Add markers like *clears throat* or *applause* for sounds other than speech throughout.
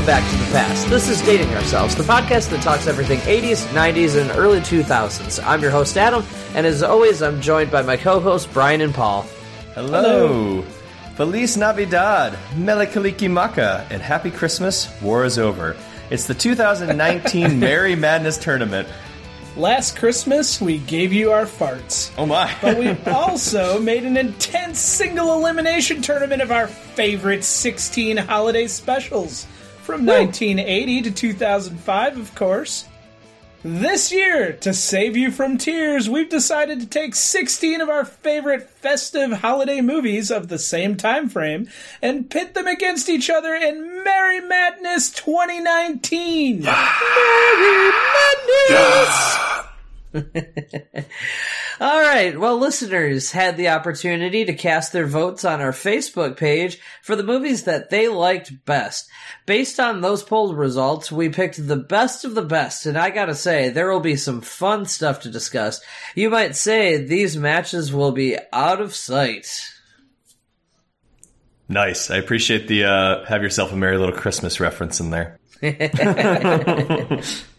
welcome back to the past. This is Dating Ourselves, the podcast that talks everything 80s, 90s, and early 2000s. I'm your host, Adam, and as always, I'm joined by my co hosts, Brian and Paul. Hello. Feliz Navidad, Mele Kalikimaka, and Happy Christmas, War is Over. It's the 2019 *laughs* Merry Madness Tournament. Last Christmas, we gave you our farts. Oh my. But we also made an intense single elimination tournament of our favorite 16 holiday specials. From 1980 to 2005, of course. This year, to save you from tears, we've decided to take 16 of our favorite festive holiday movies of the same time frame and pit them against each other in Merry Madness 2019. *sighs* Merry Madness! *laughs* All right. Well, listeners had the opportunity to cast their votes on our Facebook page for the movies that they liked best. Based on those poll results, we picked the best of the best, and I gotta say, there will be some fun stuff to discuss. You might say these matches will be out of sight. Nice. I appreciate the uh, have yourself a merry little Christmas reference in there. *laughs* *laughs*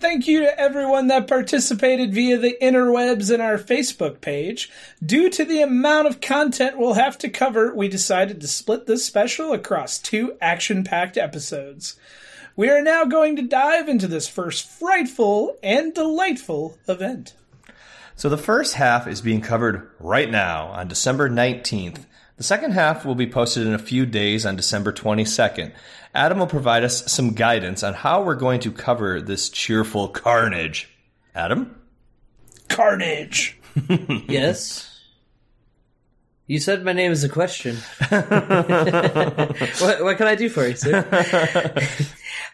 Thank you to everyone that participated via the interwebs and our Facebook page. Due to the amount of content we'll have to cover, we decided to split this special across two action packed episodes. We are now going to dive into this first frightful and delightful event. So the first half is being covered right now on December 19th. The second half will be posted in a few days on December 22nd. Adam will provide us some guidance on how we're going to cover this cheerful carnage. Adam? Carnage! *laughs* yes? You said my name is a question. *laughs* *laughs* what, what can I do for you, sir?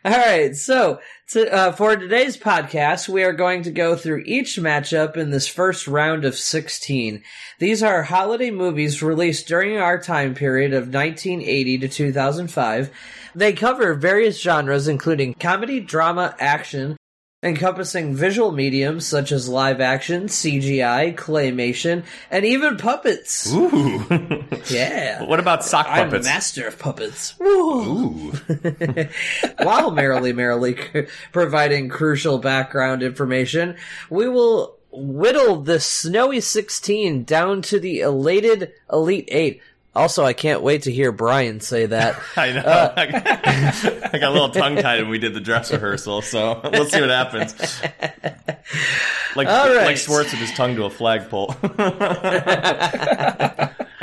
All right, so to, uh, for today's podcast, we are going to go through each matchup in this first round of 16. These are holiday movies released during our time period of 1980 to 2005. They cover various genres, including comedy, drama, action, encompassing visual mediums such as live action, CGI, claymation, and even puppets. Ooh. *laughs* Yeah. what about sock puppets? I'm a master of puppets. Ooh. *laughs* While merrily, merrily providing crucial background information, we will whittle the snowy 16 down to the elated Elite 8. Also, I can't wait to hear Brian say that. *laughs* I know. Uh, *laughs* I got a little tongue tied when we did the dress rehearsal, so *laughs* we'll see what happens. Like, right. like Schwartz with his tongue to a flagpole.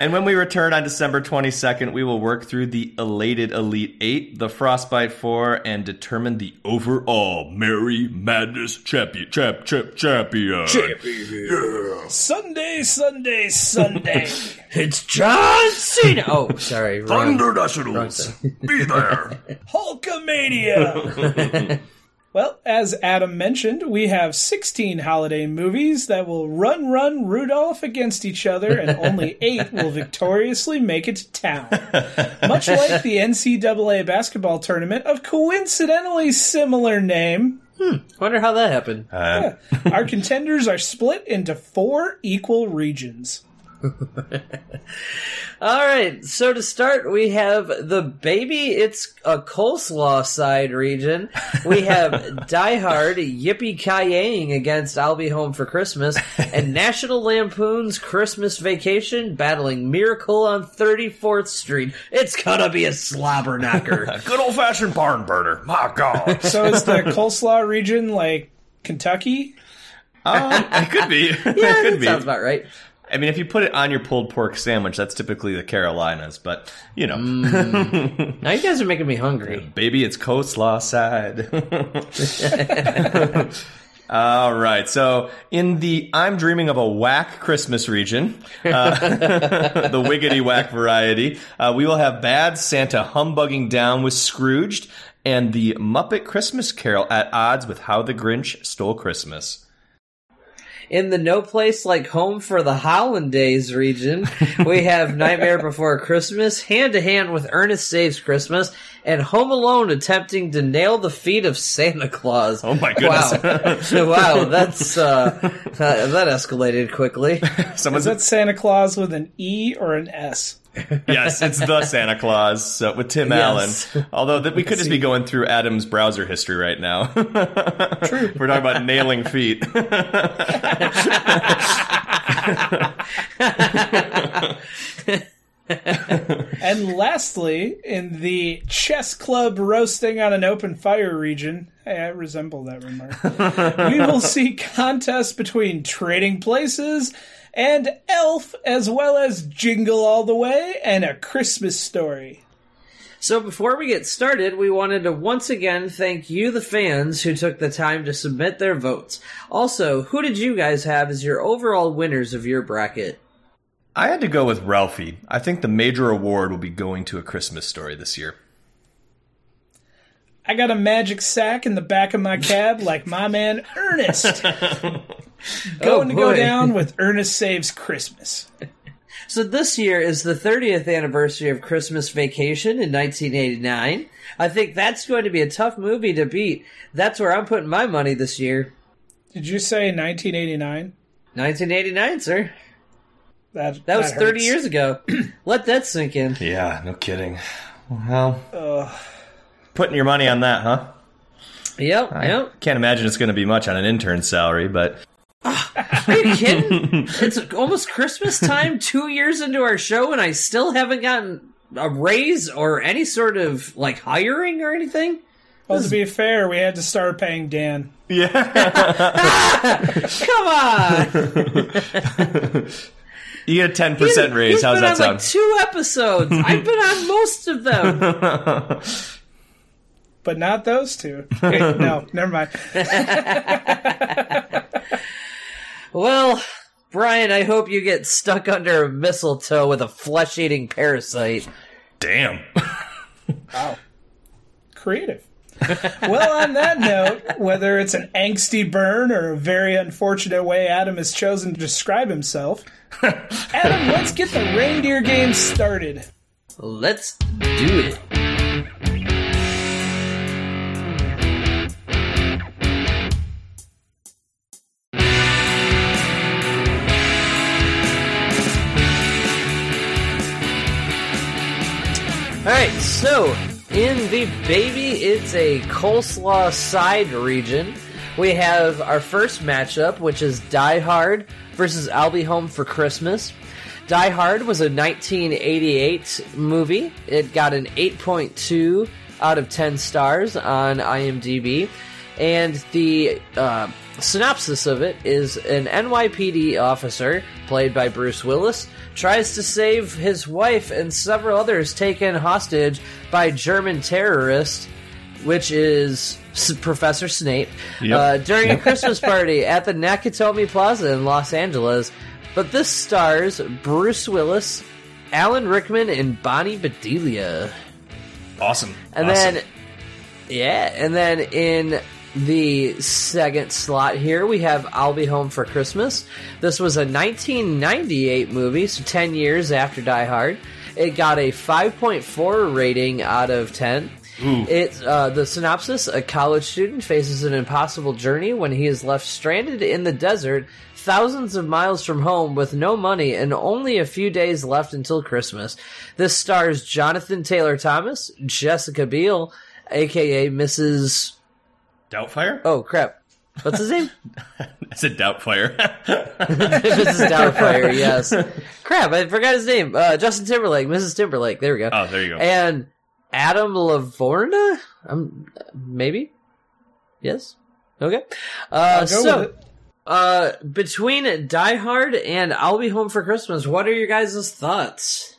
And when we return on December 22nd, we will work through the elated Elite Eight, the Frostbite Four, and determine the overall Merry Madness champion. Champ, champ, champion. Sunday, Sunday, Sunday. *laughs* It's John Cena! Oh, sorry. *laughs* Wrong. Nationals, be there. *laughs* Hulkamania! Well, as Adam mentioned, we have 16 holiday movies that will run, run Rudolph against each other, and only *laughs* eight will victoriously make it to town. Much like the NCAA basketball tournament of coincidentally similar name, Hmm, Wonder how that happened. Uh, our contenders are split into four equal regions. *laughs* All right, so to start, we have the baby. It's a coleslaw side region. We have *laughs* Die Hard, Yippee Ki against I'll Be Home for Christmas, and *laughs* National Lampoon's Christmas Vacation battling Miracle on 34th Street. It's gonna be a slobber knocker. good old fashioned barn burner. My God. So is the coleslaw region like Kentucky? Um, it could be. yeah, it could that be. sounds about right. I mean, if you put it on your pulled pork sandwich, that's typically the Carolinas, but you know, *laughs* Now you guys are making me hungry. baby, it's coleslaw side. *laughs* All right, so in the I'm dreaming of a whack Christmas region, uh, *laughs* the wiggity whack variety, uh, we will have Bad Santa humbugging down with Scrooged and the Muppet Christmas Carol at odds with How the Grinch Stole Christmas. In the No Place Like Home for the Hollandaise region, *laughs* we have Nightmare Before Christmas, Hand to Hand with Ernest Saves Christmas, and Home Alone attempting to nail the feet of Santa Claus. Oh my goodness. Wow, *laughs* wow, that's uh, that, that escalated quickly. *laughs* Someone's Is that Santa Claus with an E or an S? Yes, it's the Santa Claus so, with Tim Yes. Allen. Although that we could just be going through Adam's browser history right now. *laughs* True. We're talking about nailing feet. *laughs* *laughs* And lastly, in the chess club roasting on an open fire region, hey, I resemble that remark. we will see contests between trading places and Elf, as well as Jingle All the Way and A Christmas Story. So before we get started, we wanted to once again thank you, the fans, who took the time to submit their votes. Also, who did you guys have as your overall winners of your bracket? I had to go with Ralphie. I think the major award will be going to a Christmas story this year. I got a magic sack in the back of my cab like my man Ernest. *laughs* *laughs* Going to go oh, down with Ernest Saves Christmas. *laughs* So this year is the 30th anniversary of Christmas Vacation in 1989. I think that's going to be a tough movie to beat. That's where I'm putting my money this year. Did you say 1989? 1989, sir. That, That was 30 years ago. *clears throat* Let that sink in. Yeah, no kidding. Well, Ugh. putting your money on that, huh? Yep, I yep. can't imagine it's going to be much on an intern salary, but Are you kidding? it's almost Christmas time, two years into our show, and I still haven't gotten a raise or any sort of like hiring or anything. Well, to be fair, we had to start paying Dan. Yeah. Come on! you get a ten percent raise. He's How's been that on sound? like two episodes. I've been on most of them. But not those two. Wait, no, never mind. *laughs* Well, Brian, I hope you get stuck under a mistletoe with a flesh-eating parasite. Damn. *laughs* Wow. Creative. well, on that note, whether it's an angsty burn or a very unfortunate way Adam has chosen to describe himself, *laughs* Adam, let's get the reindeer game started. Let's do it. So in the baby, it's a coleslaw side region. We have our first matchup, which is Die Hard versus I'll Be Home for Christmas. Die Hard was a 1988 movie. It got an 8.2 out of 10 stars on IMDb. And the uh, synopsis of it is an NYPD officer, played by Bruce Willis, tries to save his wife and several others taken hostage by German terrorists, which is Professor Snape, Yep. uh, during a Christmas *laughs* party at the Nakatomi Plaza in Los Angeles. But this stars Bruce Willis, Alan Rickman, and Bonnie Bedelia. Awesome. And Awesome. then, yeah, and then in the second slot here, we have I'll Be Home for Christmas. This was a 1998 movie, so 10 years after Die Hard. It got a 5.4 rating out of 10. It's uh, the synopsis: A college student faces an impossible journey when he is left stranded in the desert, thousands of miles from home, with no money and only a few days left until Christmas. This stars Jonathan Taylor Thomas, Jessica Biel, aka Mrs. Doubtfire? Oh crap, what's his name? *laughs* It's a Doubtfire. *laughs* Mrs. Doubtfire. Yes. Crap, I forgot his name. Uh, Justin Timberlake, Mrs. Timberlake. There we go. oh, there you go. And Adam LaVorgna? Um, maybe? Yes? Okay. Uh, so, uh, between Die Hard and I'll Be Home for Christmas, what are your guys' thoughts?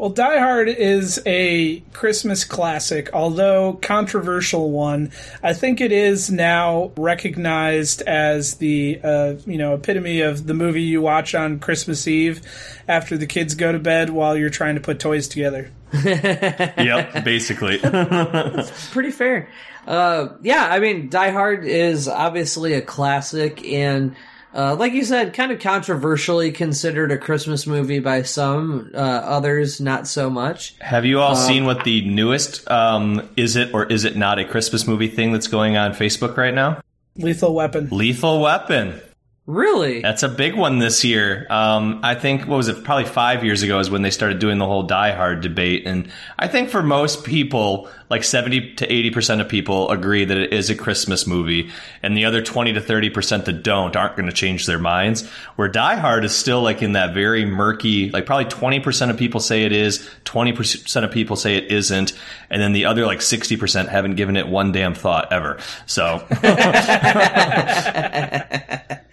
Well, Die Hard is a Christmas classic, although controversial one. I think it is now recognized as the uh, you know epitome of the movie you watch on Christmas Eve after the kids go to bed while you're trying to put toys together. *laughs* yep, basically. *laughs* Pretty fair. Uh, yeah, I mean, Die Hard is obviously a classic and, uh, like you said, kind of controversially considered a Christmas movie by some, uh, others not so much. Have you all seen what the newest um, is it or is it not a Christmas movie thing that's going on Facebook right now? Lethal Weapon. Lethal Weapon. Really? That's a big one this year. Um, I think what was it? Probably five years ago is when they started doing the whole Die Hard debate, and I think for most people, like seventy to eighty percent of people agree that it is a Christmas movie, and the other twenty to thirty percent that don't aren't going to change their minds. Where Die Hard is still like in that very murky, like probably twenty percent of people say it is, twenty percent of people say it isn't, and then the other like sixty percent haven't given it one damn thought ever. So. *laughs* *laughs*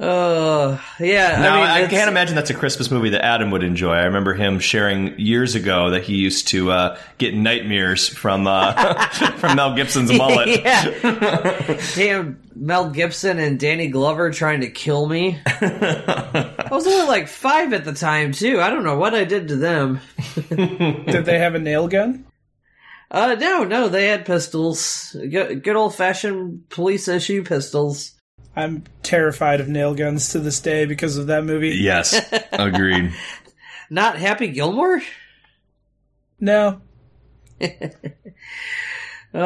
Oh, yeah. Now, I, mean, I, can't imagine that's a Christmas movie that Adam would enjoy. I remember him sharing years ago that he used to uh, get nightmares from uh, *laughs* from Mel Gibson's *laughs* mullet. *laughs* yeah. Damn, Mel Gibson and Danny Glover trying to kill me. I was only like five at the time, too. I don't know what I did to them. Did they have a nail gun? Uh, no, no, they had pistols. Good, good old fashioned police issue pistols. I'm terrified of nail guns to this day because of that movie. Yes, *laughs* agreed. Not Happy Gilmore? No. *laughs* Uh,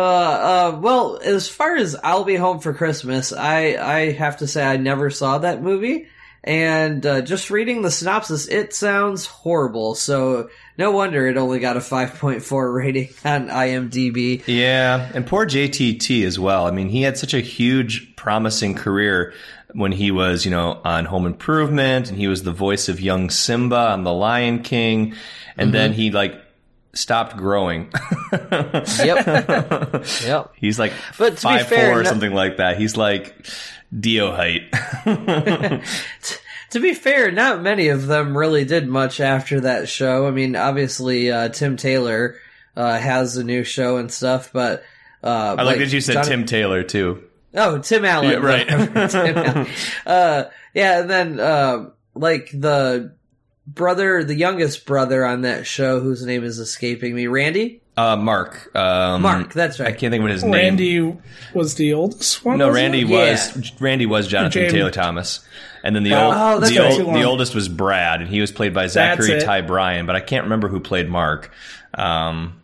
uh, well, as far as I'll Be Home for Christmas, I, I have to say I never saw that movie. And, uh, just reading the synopsis, it sounds horrible. So, no wonder it only got a 5.4 *laughs* rating on IMDb. Yeah, and poor JTT as well. I mean, he had such a huge, promising career when he was, you know, on Home Improvement, and he was the voice of young Simba on The Lion King, and mm-hmm. then he like stopped growing. *laughs* Yep. yep. He's like But five fair, four or no- something like that. He's like Dio height. *laughs* To be fair, not many of them really did much after that show. I mean, obviously, uh, Tim Taylor, uh, has a new show and stuff, but, uh, I like that you said Tim Taylor too. Oh, Tim Allen. Yeah, right. *laughs* Tim Allen. Uh, yeah, and then, uh, like the brother, the youngest brother on that show, whose name is escaping me, Randy? Uh, Mark. Um, Mark, that's right. I can't think of his name. Randy was the oldest one. No, wasn't Randy it? was Randy was Jonathan James- Taylor Thomas, and then the Oh, old oh, that's the, old Too long. the oldest was Brad, and he was played by Zachary. Ty Bryan, but I can't remember who played Mark. Um,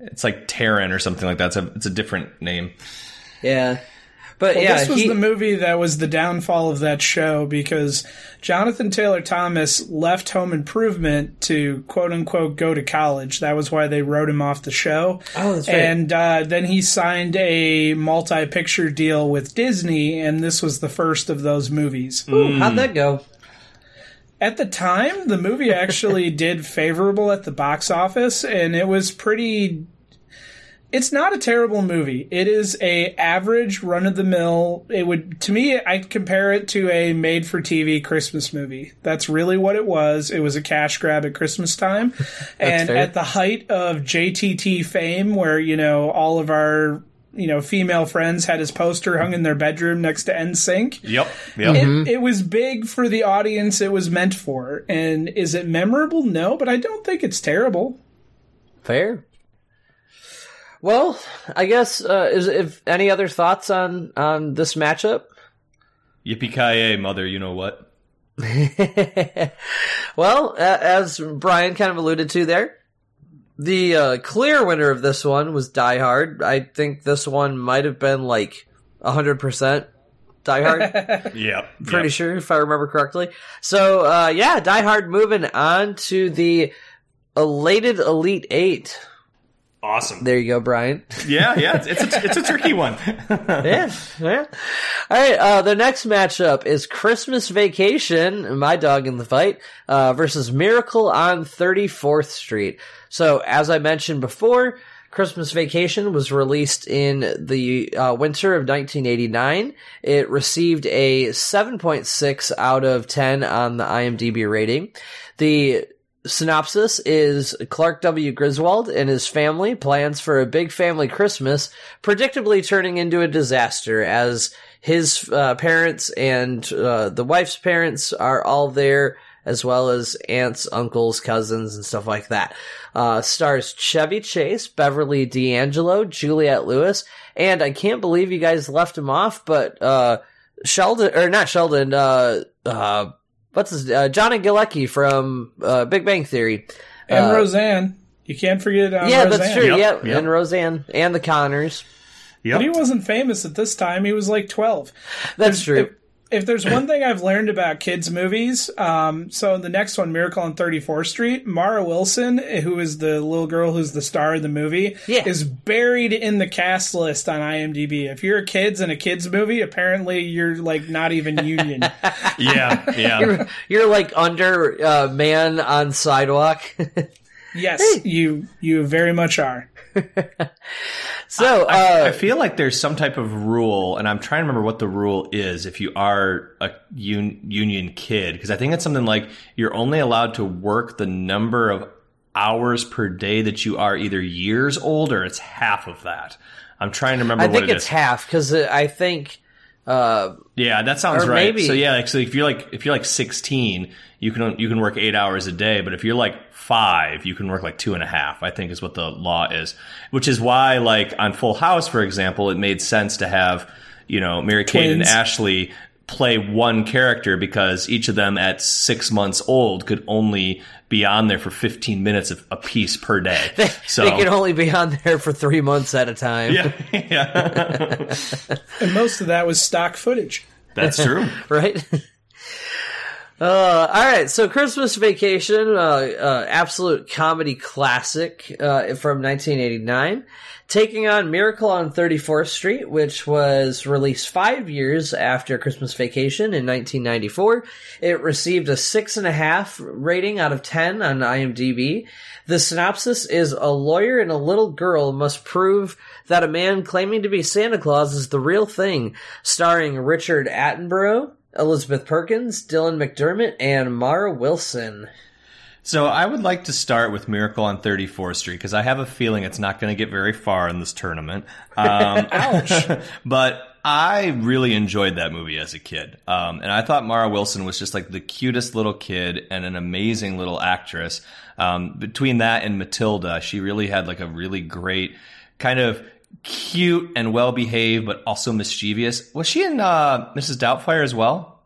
it's like Taran or something like that. It's a it's a different name. Yeah. But Well, yeah, this was he, the movie that was the downfall of that show because Jonathan Taylor Thomas left Home Improvement to quote unquote go to college. That was why they wrote him off the show. Oh, that's right. And uh, then he signed a multi picture deal with Disney, and this was the first of those movies. Ooh, how'd that go? At the time, the movie actually *laughs* did favorable at the box office, and it was pretty. It's not a terrible movie. It is a average run of the mill. It would to me, I compare it to a made for TV Christmas movie. That's really what it was. It was a cash grab at Christmas time, *laughs* and fair. at the height of JTT fame, where you know all of our you know female friends had his poster hung in their bedroom next to NSYNC. Yep. Yep. It, mm-hmm. it was big for the audience it was meant for. And is it memorable? No, but I don't think it's terrible. Fair. Well, I guess uh, is if any other thoughts on on this matchup? Yippee ki mother! You know what? *laughs* well, a- as Brian kind of alluded to there, the uh, clear winner of this one was Die Hard. I think this one might have been like hundred percent Die Hard. *laughs* Yep. Pretty yep. sure, if I remember correctly. So, uh, yeah, Die Hard moving on to the elated Elite Eight. Awesome. There you go, Brian. *laughs* Yeah, yeah. It's, it's a it's a tricky one. *laughs* yeah, yeah. All right. Uh, the next matchup is Christmas Vacation, my dog in the fight, uh, versus Miracle on 34th Street. So, as I mentioned before, Christmas Vacation was released in the uh, winter of 1989. It received a 7.6 out of 10 on the IMDb rating. The synopsis is Clark W. Griswold and his family plans for a big family Christmas, predictably turning into a disaster as his uh, parents and uh, the wife's parents are all there, as well as aunts, uncles, cousins, and stuff like that. Uh, stars Chevy Chase, Beverly D'Angelo, Juliette Lewis, and I can't believe you guys left him off, but uh, Sheldon, or not Sheldon, uh, uh, what's his, uh, Johnny Galecki from uh, Big Bang Theory. And Uh, Roseanne. You can't forget uh, yeah, Roseanne. that's true. Yep, Yep, yep. and Roseanne and the Connors. But he wasn't famous at this time. He was like 12. That's true. If, if there's one thing I've learned about kids' movies, um, so the next one, Miracle on 34th Street, Mara Wilson, who is the little girl who's the star of the movie, Yeah. is buried in the cast list on IMDb. If you're a kids in a kids movie, apparently you're like not even *laughs* union. Yeah, yeah. You're, you're like under uh, man on sidewalk. *laughs* yes, you you very much are. *laughs* so I uh, feel like there's some type of rule, and I'm trying to remember what the rule is if you are a un- union kid, because I think it's something like you're only allowed to work the number of hours per day that you are either years old or it's half of that. I'm trying to remember I what think it it's is. half because I think uh, Yeah, that sounds right. maybe- So yeah, like, so if you're like if you're like 16, you can you can work eight hours a day, but if you're like five, you can work like two and a half. I think is what the law is, which is why like on Full House, for example, it made sense to have you know Mary Kate and Ashley play one character because each of them at six months old could only be on there for 15 minutes of, a piece per day. *laughs* So they could only be on there for three months at a time. yeah, *laughs* yeah, *laughs* And most of that was stock footage. that's true. right? Uh, all right, so Christmas Vacation, uh, uh, absolute comedy classic uh, from 1989, taking on Miracle on 34th Street, which was released five years after Christmas Vacation in 1994. It received a six and a half rating out of 10 on IMDb. The synopsis is a lawyer and a little girl must prove that a man claiming to be Santa Claus is the real thing, starring Richard Attenborough, Elizabeth Perkins, Dylan McDermott, and Mara Wilson. So I would like to start with Miracle on 34th Street because I have a feeling it's not going to get very far in this tournament. Um, *laughs* Ouch. *laughs* but I really enjoyed that movie as a kid, um, and I thought Mara Wilson was just like the cutest little kid and an amazing little actress. Um, between that and Matilda, she really had like a really great kind of cute and well behaved, but also mischievous. Was she in uh, Mrs. Doubtfire as well?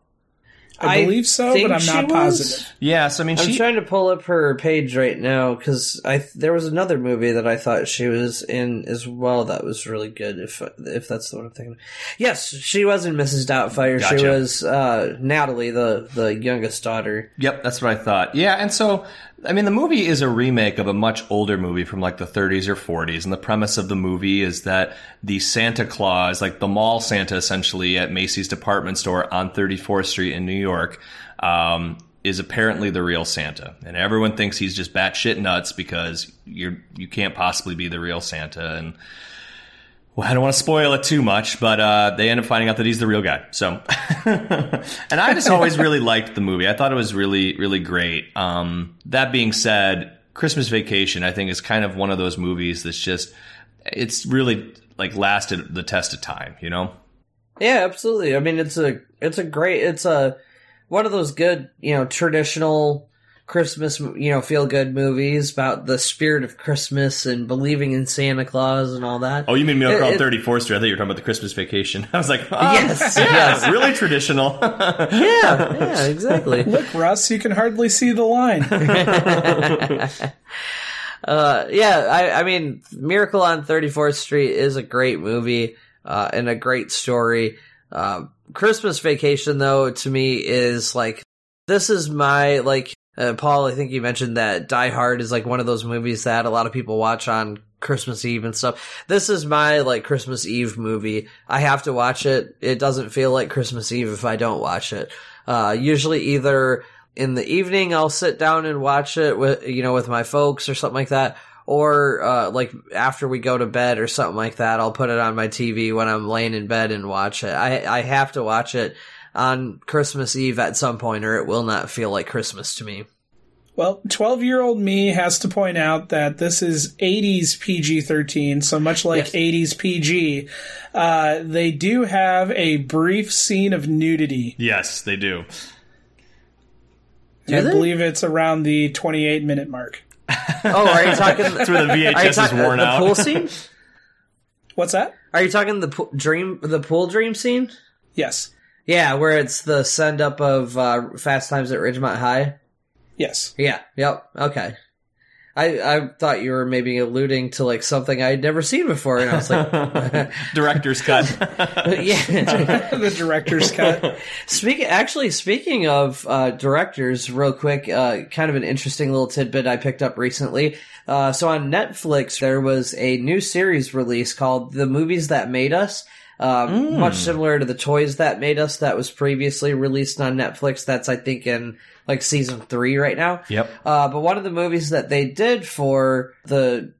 I, believe so, but I'm she not was. positive. Yes, I mean I'm she. trying to pull up her page right now because I there was another movie that I thought she was in as well that was really good. If if that's the one I'm thinking. Yes, she was in Mrs. Doubtfire. She was uh, Natalie, the the youngest daughter. Yep, that's what I thought. Yeah, and so I mean the movie is a remake of a much older movie from like the 30s or 40s, and the premise of the movie is that the Santa Claus, like the mall Santa essentially at Macy's department store on 34th Street in New York, um, is apparently the real Santa, and everyone thinks he's just batshit nuts because you're you can't possibly be the real Santa, and well, I don't want to spoil it too much, but uh, they end up finding out that he's the real guy. So, *laughs* and I just always really liked the movie. I thought it was really, really great. Um, that being said, Christmas Vacation, I think, is kind of one of those movies that's just, it's really like lasted the test of time, you know? Yeah, absolutely. I mean, it's a it's a great it's a one of those good you know traditional Christmas you know feel good movies about the spirit of Christmas and believing in Santa Claus and all that. Oh, you mean Miracle on It- it- 34th Street? I thought you were talking about the Christmas Vacation. *laughs* I was like, oh, Yes, *laughs* yeah, yes. really traditional. *laughs* yeah, yeah, exactly. Look, Russ, you can hardly see the line. Uh, yeah, I, I mean, Miracle on 34th Street is a great movie, uh, and a great story. Uh, Christmas Vacation, though, to me is like, this is my, like, uh, Paul, I think you mentioned that Die Hard is like one of those movies that a lot of people watch on Christmas Eve and stuff. This is my, like, Christmas Eve movie. I have to watch it. It doesn't feel like Christmas Eve if I don't watch it. Uh, usually either in the evening I'll sit down and watch it with you know with my folks or something like that or uh, like after we go to bed or something like that I'll put it on my TV when I'm laying in bed and watch it. I I have to watch it on Christmas Eve at some point or it will not feel like Christmas to me. Well, 12 year old me has to point out that this is 80s PG 13, so much like Yes. 80s PG, uh, they do have a brief scene of nudity. yes, they do. Do I they? believe it's around the 28 minute mark. Oh, are you talking *laughs* That's where the are you VHS is talking worn the out. pool scene? What's that? Are you talking the pool dream the pool dream scene? Yes. Yeah, where it's the send up of uh, Fast Times at Ridgemont High. Yes. Yeah. Yep. Okay. I, I thought you were maybe alluding to like something I'd never seen before, and I was like, *laughs* *laughs* Director's cut. *laughs* yeah. the director's cut. Speaking, actually, speaking of uh, directors, real quick, uh, kind of an interesting little tidbit I picked up recently. Uh, so on Netflix, there was a new series release called "The Movies That Made Us." Um, Much similar to the Toys That Made Us, that was previously released on Netflix. That's I think in like season three right now. Yep. Uh, but one of the movies that they did for the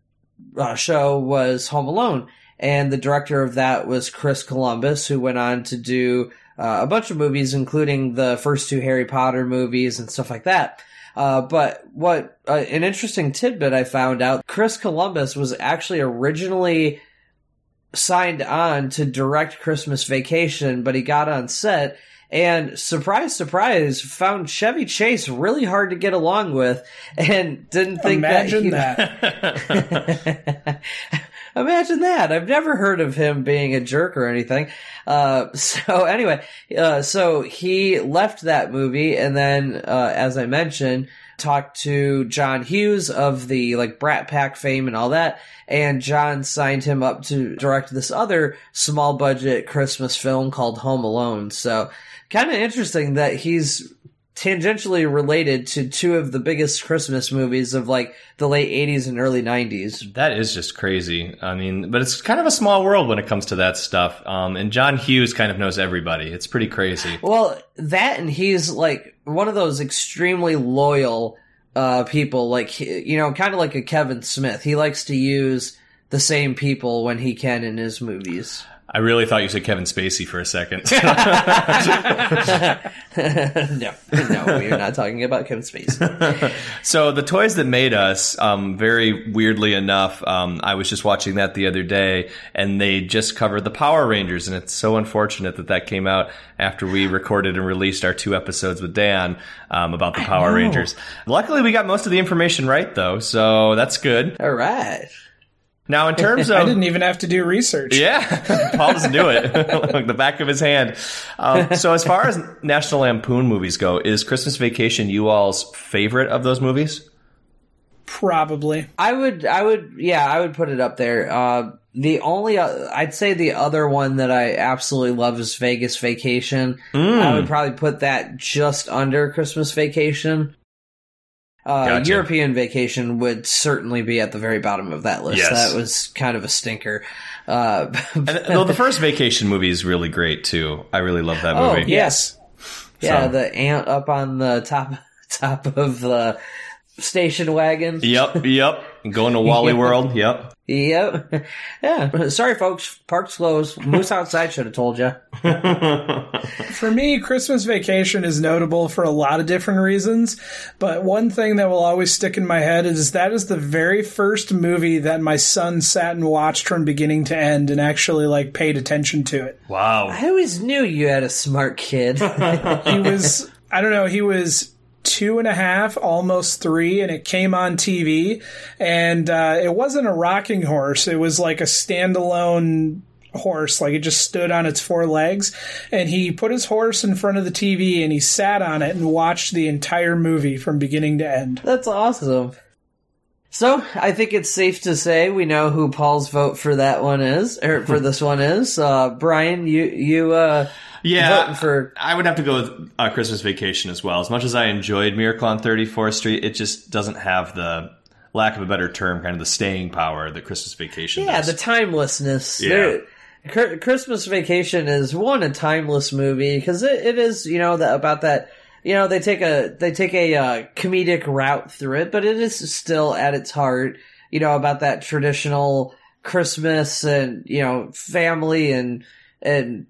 uh, show was Home Alone, and the director of that was Chris Columbus, who went on to do uh, a bunch of movies, including the first two Harry Potter movies and stuff like that. Uh, but what uh, an interesting tidbit I found out: Chris Columbus was actually originally signed on to direct Christmas Vacation, but he got on set and surprise, surprise, found Chevy Chase really hard to get along with, and didn't think Imagine that. he- that. *laughs* Imagine that. I've never heard of him being a jerk or anything. Uh, *laughs* so anyway, uh, so he left that movie and then, uh, as I mentioned, talked to John Hughes of the like Brat Pack fame and all that. And John signed him up to direct this other small budget Christmas film called Home Alone. So kind of interesting that he's tangentially related to two of the biggest Christmas movies of like the late 80s and early 90s. That is just crazy. I mean, but it's kind of a small world when it comes to that stuff. Um, and John Hughes kind of knows everybody. It's pretty crazy. Well, that and he's like one of those extremely loyal uh, people, like you know, kind of like a Kevin Smith. He likes to use the same people when he can in his movies. I really thought you said Kevin Spacey for a second. *laughs* *laughs* no, no, we're not talking about Kevin Spacey. *laughs* so the toys that made us, um, very weirdly enough, um, I was just watching that the other day, and they just covered the Power Rangers, and it's so unfortunate that that came out after we recorded and released our two episodes with Dan um, about the Power. Rangers. Luckily, we got most of the information right, though, so that's good. All right. Now, in *laughs* terms of, I didn't even have to do research. Yeah, *laughs* Paul doesn't do it. *laughs* like the back of his hand. Um, so, as far as National Lampoon movies go, is Christmas Vacation you all's favorite of those movies? Probably. I would, I would, yeah, I would put it up there. Uh, the only, uh, I'd say the other one that I absolutely love is Vegas Vacation. I would probably put that just under Christmas Vacation. Uh, Gotcha. European Vacation would certainly be at the very bottom of that list. Yes. That was kind of a stinker. Uh, *laughs* And, though the first Vacation movie is really great too. I really love that Oh, movie. Yes. yeah, So- the ant up on the top, *laughs* top of the station wagon. Yep, yep. Going to Wally Yeah. World. Yep. Yep. Yeah. Sorry, folks. Park's closed. Moose outside should have told you. *laughs* For me, Christmas Vacation is notable for a lot of different reasons, but one thing that will always stick in my head is that is the very first movie that my son sat and watched from beginning to end and actually like paid attention to it. Wow. I always knew you had a smart kid. *laughs* He was, I don't know, he was two and a half, almost three, and it came on TV. And uh, it wasn't a rocking horse, it was like a standalone horse like it just stood on its four legs and he put his horse in front of the TV and he sat on it and watched the entire movie from beginning to end. That's awesome. So I think it's safe to say we know who Paul's vote for that one is, or for this one is. Uh, Brian, you you uh, Yeah, for I would have to go with uh, Christmas Vacation as well. As much as I enjoyed Miracle on 34th Street, it just doesn't have the lack of a better term, kind of the staying power that Christmas Vacation yeah does. the timelessness. Yeah. There- Christmas Vacation is one a timeless movie because it, it is you know that about that you know they take a they take a uh, comedic route through it, but it is still at its heart you know about that traditional Christmas and you know family and and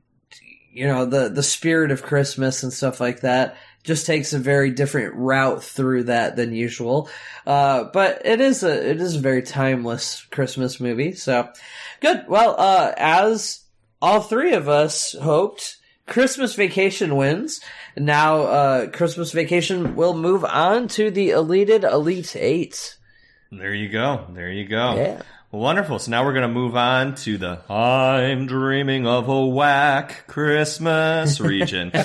you know the the spirit of Christmas and stuff like that. Just takes a very different route through that than usual, uh, but it is a it is a very timeless Christmas movie. So good. Well, uh, as all three of us hoped, Christmas Vacation wins. Now, uh, Christmas Vacation will move on to the Elite Elite Eight. There you go. There you go. Yeah. Wonderful. So now we're going to move on to the I'm dreaming of a whack Christmas *laughs* region. *laughs*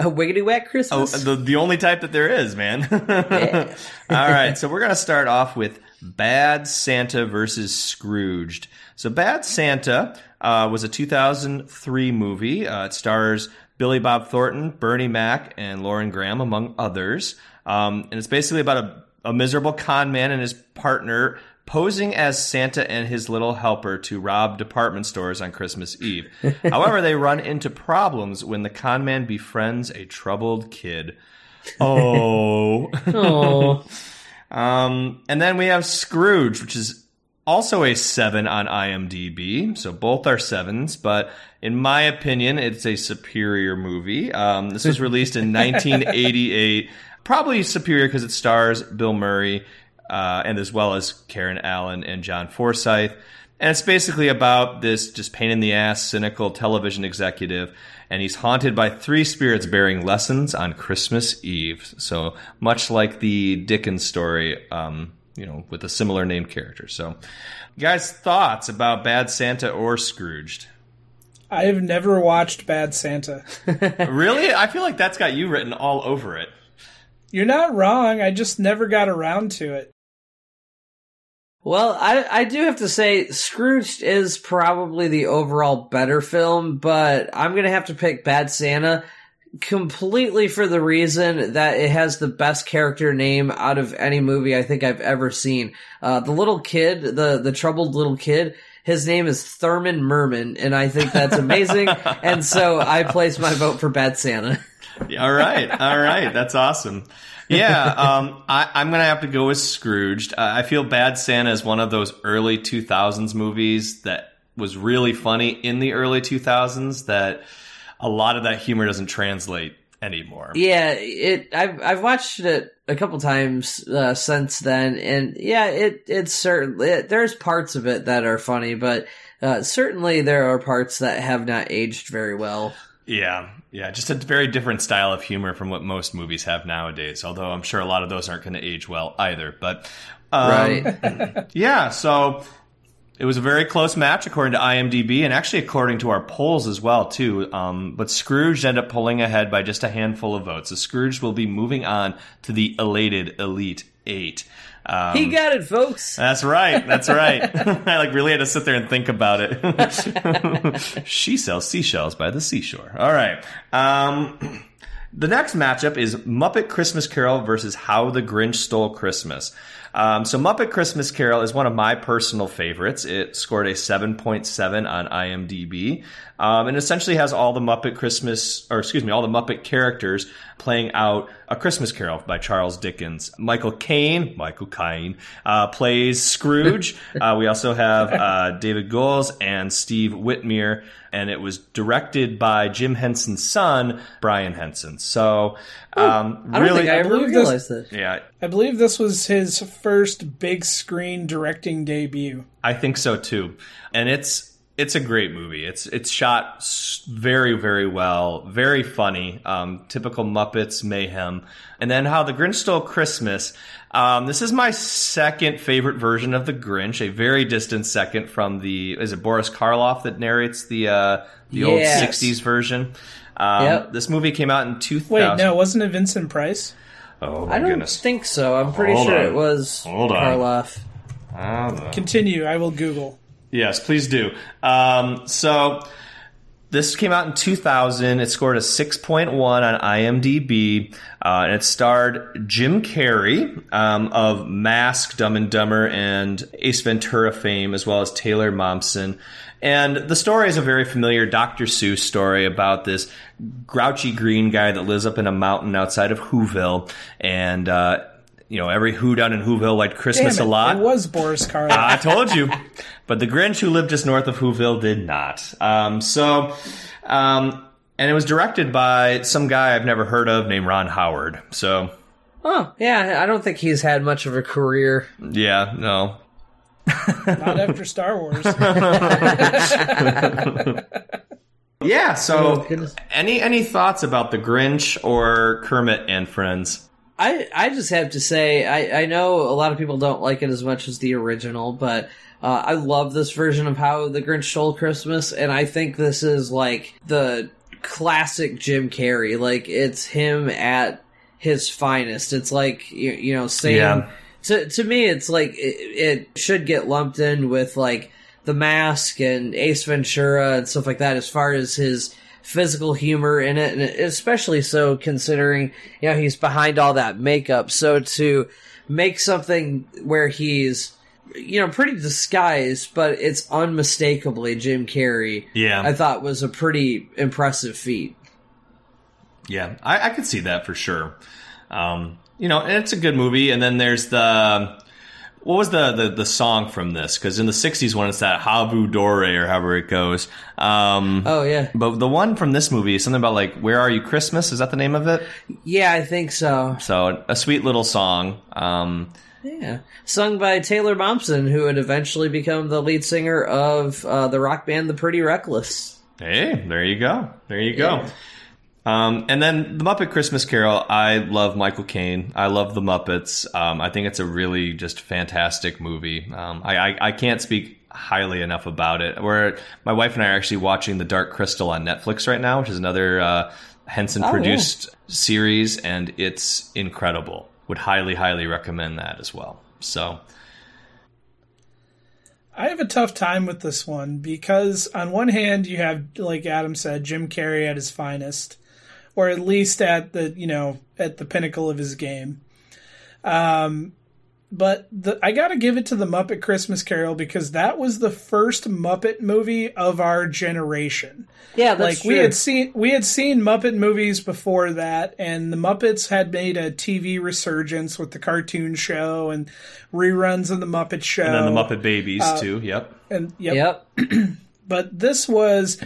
A wiggity whack Christmas. Oh, Christmas. the, the only type that there is, man. *laughs* All right, so we're going to start off with Bad Santa versus Scrooged. So, Bad Santa uh, was a 2003 movie. Uh, it stars Billy Bob Thornton, Bernie Mac, and Lauren Graham, among others. Um, and it's basically about a, a miserable con man and his partner posing as Santa and his little helper to rob department stores on Christmas Eve. *laughs* However, they run into problems when the con man befriends a troubled kid. Oh. *laughs* oh, um, and then we have Scrooge, which is also a seven on IMDb. So both are sevens, but in my opinion, it's a superior movie. Um, this was released in *laughs* 1988. Probably superior because it stars Bill Murray, uh, and as well as Karen Allen and John Forsythe. And it's basically about this just pain in the ass, cynical television executive, and he's haunted by three spirits bearing lessons on Christmas Eve. So much like the Dickens story, um, you know, with a similar named character. So, guys, thoughts about Bad Santa or Scrooged? I have never watched Bad Santa. *laughs* *laughs* really? I feel like that's got you written all over it. You're not wrong. I just never got around to it. Well, I I do have to say Scrooged is probably the overall better film, but I'm gonna have to pick Bad Santa completely for the reason that it has the best character name out of any movie I think I've ever seen. Uh, the little kid, the the troubled little kid, his name is Thurman Merman, and I think that's amazing. *laughs* and so I place my vote for Bad Santa. all right, all right, that's awesome. Yeah, um, I, I'm gonna have to go with Scrooged. I feel Bad Santa is one of those early 2000s movies that was really funny in the early 2000s. That a lot of that humor doesn't translate anymore. Yeah, it. I've I've watched it a couple times uh, since then, and yeah, it it's certainly it, there's parts of it that are funny, but uh, certainly there are parts that have not aged very well. Yeah, yeah, just a very different style of humor from what most movies have nowadays. Although I'm sure a lot of those aren't going to age well either. But um, Right. *laughs* yeah, so it was a very close match according to IMDb, and actually according to our polls as well too. Um, but Scrooge ended up pulling ahead by just a handful of votes. So Scrooge will be moving on to the elated Elite Eight. Um, he got it, folks. that's right. That's *laughs* right. *laughs* I like really had to sit there and think about it. *laughs* she sells seashells by the seashore. All right. Um, *clears throat* the next matchup is Muppet Christmas Carol versus How the Grinch Stole Christmas. Um, so Muppet Christmas Carol is one of my personal favorites. It scored a 7.7 on IMDb. Um, and essentially has all the Muppet Christmas, or excuse me, all the Muppet characters playing out A Christmas Carol by Charles Dickens. Michael Caine, Michael Caine, uh, plays Scrooge. *laughs* uh, we also have uh, David Goelz and Steve Whitmire, and it was directed by Jim Henson's son, Brian Henson. So, um, I don't really, think I ever believe this- realized that. yeah, I believe this was his first big screen directing debut. I think so too. And it's it's a great movie. It's it's shot very very well, very funny, um, typical Muppets mayhem. And then how the Grinch stole Christmas. Um, this is my second favorite version of the Grinch, a very distant second from the is it Boris Karloff that narrates the uh, the old '60s version. Um, Yep. This movie came out in 2000. Wait, no, wasn't it Vincent Price? Oh my I don't goodness. think so. I'm pretty Hold sure on. it was Hold on. Karloff. Ah, Continue. I will Google. Yes, please do. Um, so this came out in 2000. It scored a 6.1 on IMDb, uh, and it starred Jim Carrey um, of Mask, Dumb and Dumber, and Ace Ventura fame, as well as Taylor Momsen. And the story is a very familiar Dr. Seuss story about this grouchy green guy that lives up in a mountain outside of Whoville, and uh, you know every Who down in Whoville liked Damn Christmas it, a lot. It was Boris Karloff. I told you. But the Grinch who lived just north of Whoville did not. Um, so, um, and it was directed by some guy I've never heard of named Ron Howard. So, Oh, yeah. I don't think he's had much of a career. yeah, no. Not after Star Wars. *laughs* *laughs* Yeah, so Oh, any any thoughts about the Grinch or Kermit and Friends? I I just have to say I I know a lot of people don't like it as much as the original, but uh, I love this version of how the Grinch stole Christmas, and I think this is like the classic Jim Carrey. Like it's him at his finest. It's like you, you know saying Yeah. to to me, it's like it, it should get lumped in with like the Mask and Ace Ventura and stuff like that. As far as his physical humor in it, and especially so considering you know he's behind all that makeup. So to make something where he's you know pretty disguised, but it's unmistakably Jim Carrey. Yeah. I thought was a pretty impressive feat. Yeah, I, I could see that for sure. Um, you know, and it's a good movie. And then there's the what was the the, the song from this? Because in the '60s, when it's that Havu Dore or however it goes. Um, Oh yeah, But the one from this movie is something about like "Where Are You Christmas"? Is that the name of it? yeah, I think so. So a sweet little song. Um, Yeah, sung by Taylor Momsen, who would eventually become the lead singer of uh, the rock band The Pretty Reckless. hey, there you go. There you go. Um, and then the Muppet Christmas Carol. I love Michael Caine. I love the Muppets. Um, I think it's a really just fantastic movie. Um, I, I I can't speak highly enough about it. Where my wife and I are actually watching The Dark Crystal on Netflix right now, which is another uh, Henson produced series, and it's incredible. Would highly highly recommend that as well. So I have a tough time with this one because on one hand you have like Adam said Jim Carrey at his finest or at least at the you know at the pinnacle of his game. Um but the, I got to give it to the Muppet Christmas Carol because that was the first Muppet movie of our generation. Yeah, that's like we had seen we had seen Muppet movies before that, and the Muppets had made a TV resurgence with the cartoon show and reruns of the Muppet Show. and then the Muppet Babies too. Yep. and yep. Yep. *clears throat* But this was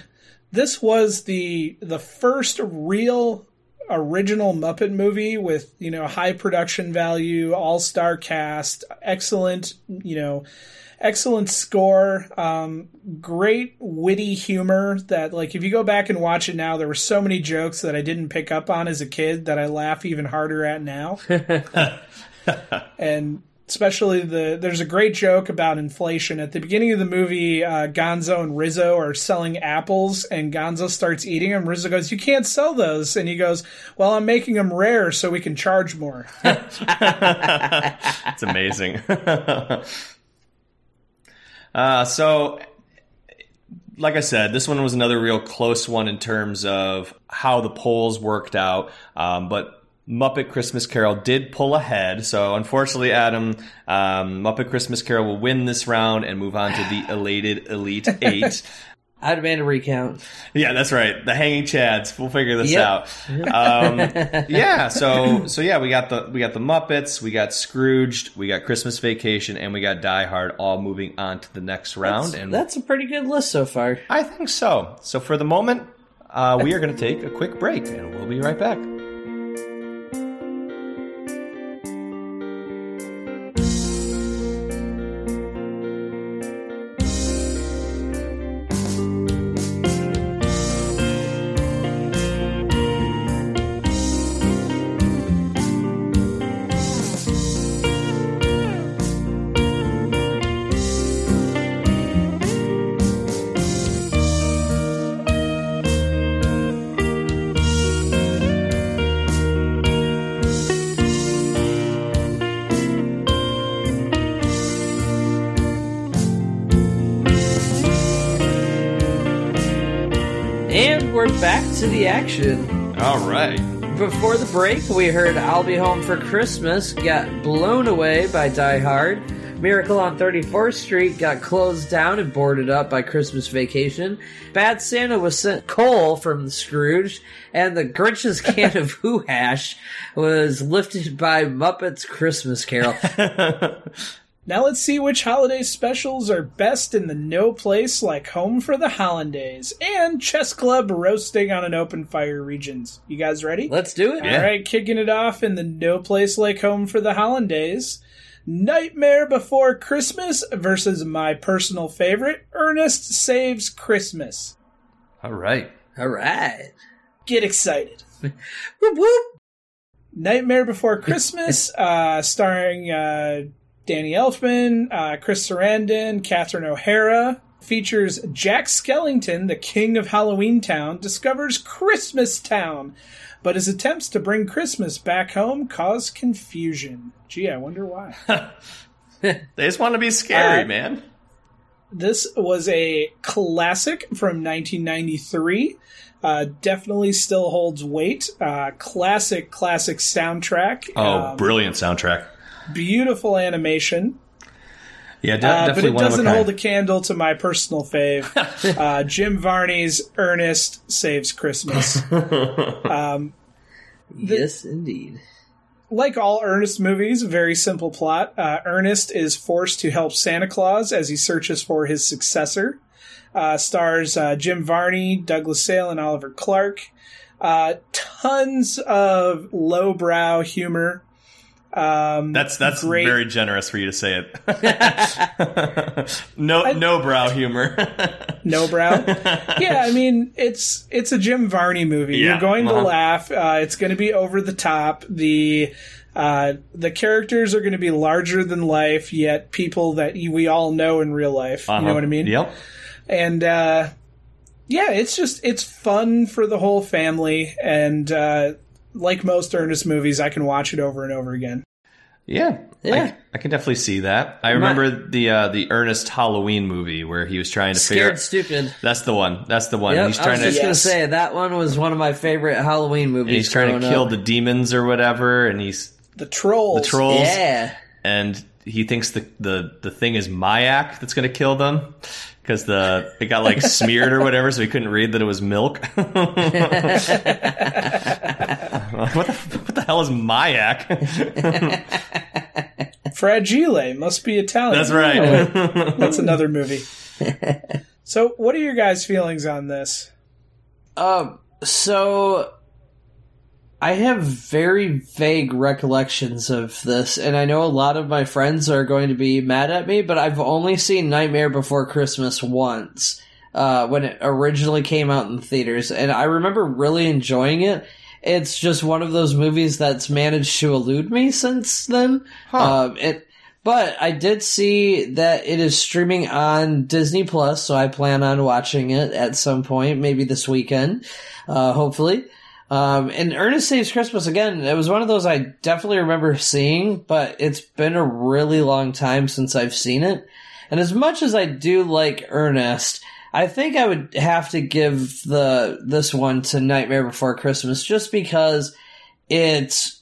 this was the the first real original Muppet movie with you know high production value, all star cast, excellent you know excellent score, um, great witty humor. That like if you go back and watch it now, there were so many jokes that I didn't pick up on as a kid that I laugh even harder at now. *laughs* and especially the there's a great joke about inflation at the beginning of the movie uh, gonzo and rizzo are selling apples and gonzo starts eating them rizzo goes you can't sell those and he goes well i'm making them rare so we can charge more *laughs* It's amazing. *laughs* uh, so, like I said, this one was another real close one in terms of how the polls worked out. Um, but Muppet Christmas Carol did pull ahead. So, unfortunately, Adam, um, Muppet Christmas Carol will win this round and move on to the elated Elite *laughs* Eight. I'd demand a recount. Yeah, that's right. The hanging chads. We'll figure this Yep. out. *laughs* Um, yeah. So so yeah, we got the we got the Muppets, we got Scrooged, we got Christmas Vacation, and we got Die Hard all moving on to the next round. and That's a pretty good list so far. I think so. So for the moment, uh, we are going to take a quick break, and we'll be right back. To the action. All right. Before the break, we heard I'll Be Home for Christmas got blown away by Die Hard. Miracle on 34th Street got closed down and boarded up by Christmas Vacation. Bad Santa was sent coal from Scrooge, and the Grinch's can of Who Hash was lifted by Muppets Christmas Carol. *laughs* Now let's see which holiday specials are best in the no place like home for the hollandaise and chess club roasting on an open fire regions. You guys ready? Let's do it. Yeah. All right, kicking it off in the no place like home for the hollandaise. Nightmare Before Christmas versus my personal favorite, Ernest Saves Christmas. All right. All right. Get excited. *laughs* Whoop whoop. Nightmare Before Christmas, *laughs* uh, starring uh, Danny Elfman, uh, Chris Sarandon, Catherine O'Hara. features Jack Skellington, the king of Halloween Town, discovers Christmas Town, but his attempts to bring Christmas back home cause confusion. Gee, I wonder why. *laughs* They just want to be scary, Uh, man. This was a classic from 1993. Uh, definitely still holds weight. Uh, classic, classic soundtrack. Oh, Um, brilliant soundtrack. Beautiful animation. Yeah, de- Uh, but it one of a doesn't kind. hold a candle to my personal fave. *laughs* uh, Jim Varney's Ernest Saves Christmas. *laughs* yes, indeed. like all Ernest movies, very simple plot. Uh, Ernest is forced to help Santa Claus as he searches for his successor. Uh, stars uh, Jim Varney, Douglas Seale, and Oliver Clark. Uh, tons of lowbrow humor. Um, That's that's Great. very generous for you to say it. *laughs* no no brow humor. no brow. *laughs* yeah, I mean it's it's a Jim Varney movie. Yeah, You're going to uh-huh. laugh. Uh, it's going to be over the top. The uh, the characters are going to be larger than life, yet people that we all know in real life. You know what I mean? Uh-huh. Yep. And uh, yeah, it's just it's fun for the whole family. And uh, like most Ernest movies, I can watch it over and over again. Yeah. Yeah. I, I can definitely see that. I remember the uh, the Ernest Halloween movie where he was trying to figure Scared figure stupid. That's the one. That's the one. Yep, he's I trying was to just gonna Yes. say that one was one of my favorite Halloween movies. and he's trying to kill up. the demons or whatever and he's The trolls. the trolls Yeah, and he thinks the the the thing is Mayak that's going to kill them because the it got like smeared or whatever, so he couldn't read that it was milk. *laughs* *laughs* *laughs* what the what the hell is Mayak? *laughs* Fragile must be Italian. That's right. That's another movie. so, what are your guys' feelings on this? Um, so I have very vague recollections of this, and I know a lot of my friends are going to be mad at me, but I've only seen Nightmare Before Christmas once. Uh, when it originally came out in theaters, and I remember really enjoying it. It's just one of those movies that's managed to elude me since then. Um, it, but I did see that it is streaming on Disney Plus, so I plan on watching it at some point, maybe this weekend, uh, hopefully. Um, and Ernest Saves Christmas again. It was one of those I definitely remember seeing, but it's been a really long time since I've seen it. And as much as I do like Ernest, I think I would have to give the this one to Nightmare Before Christmas just because it's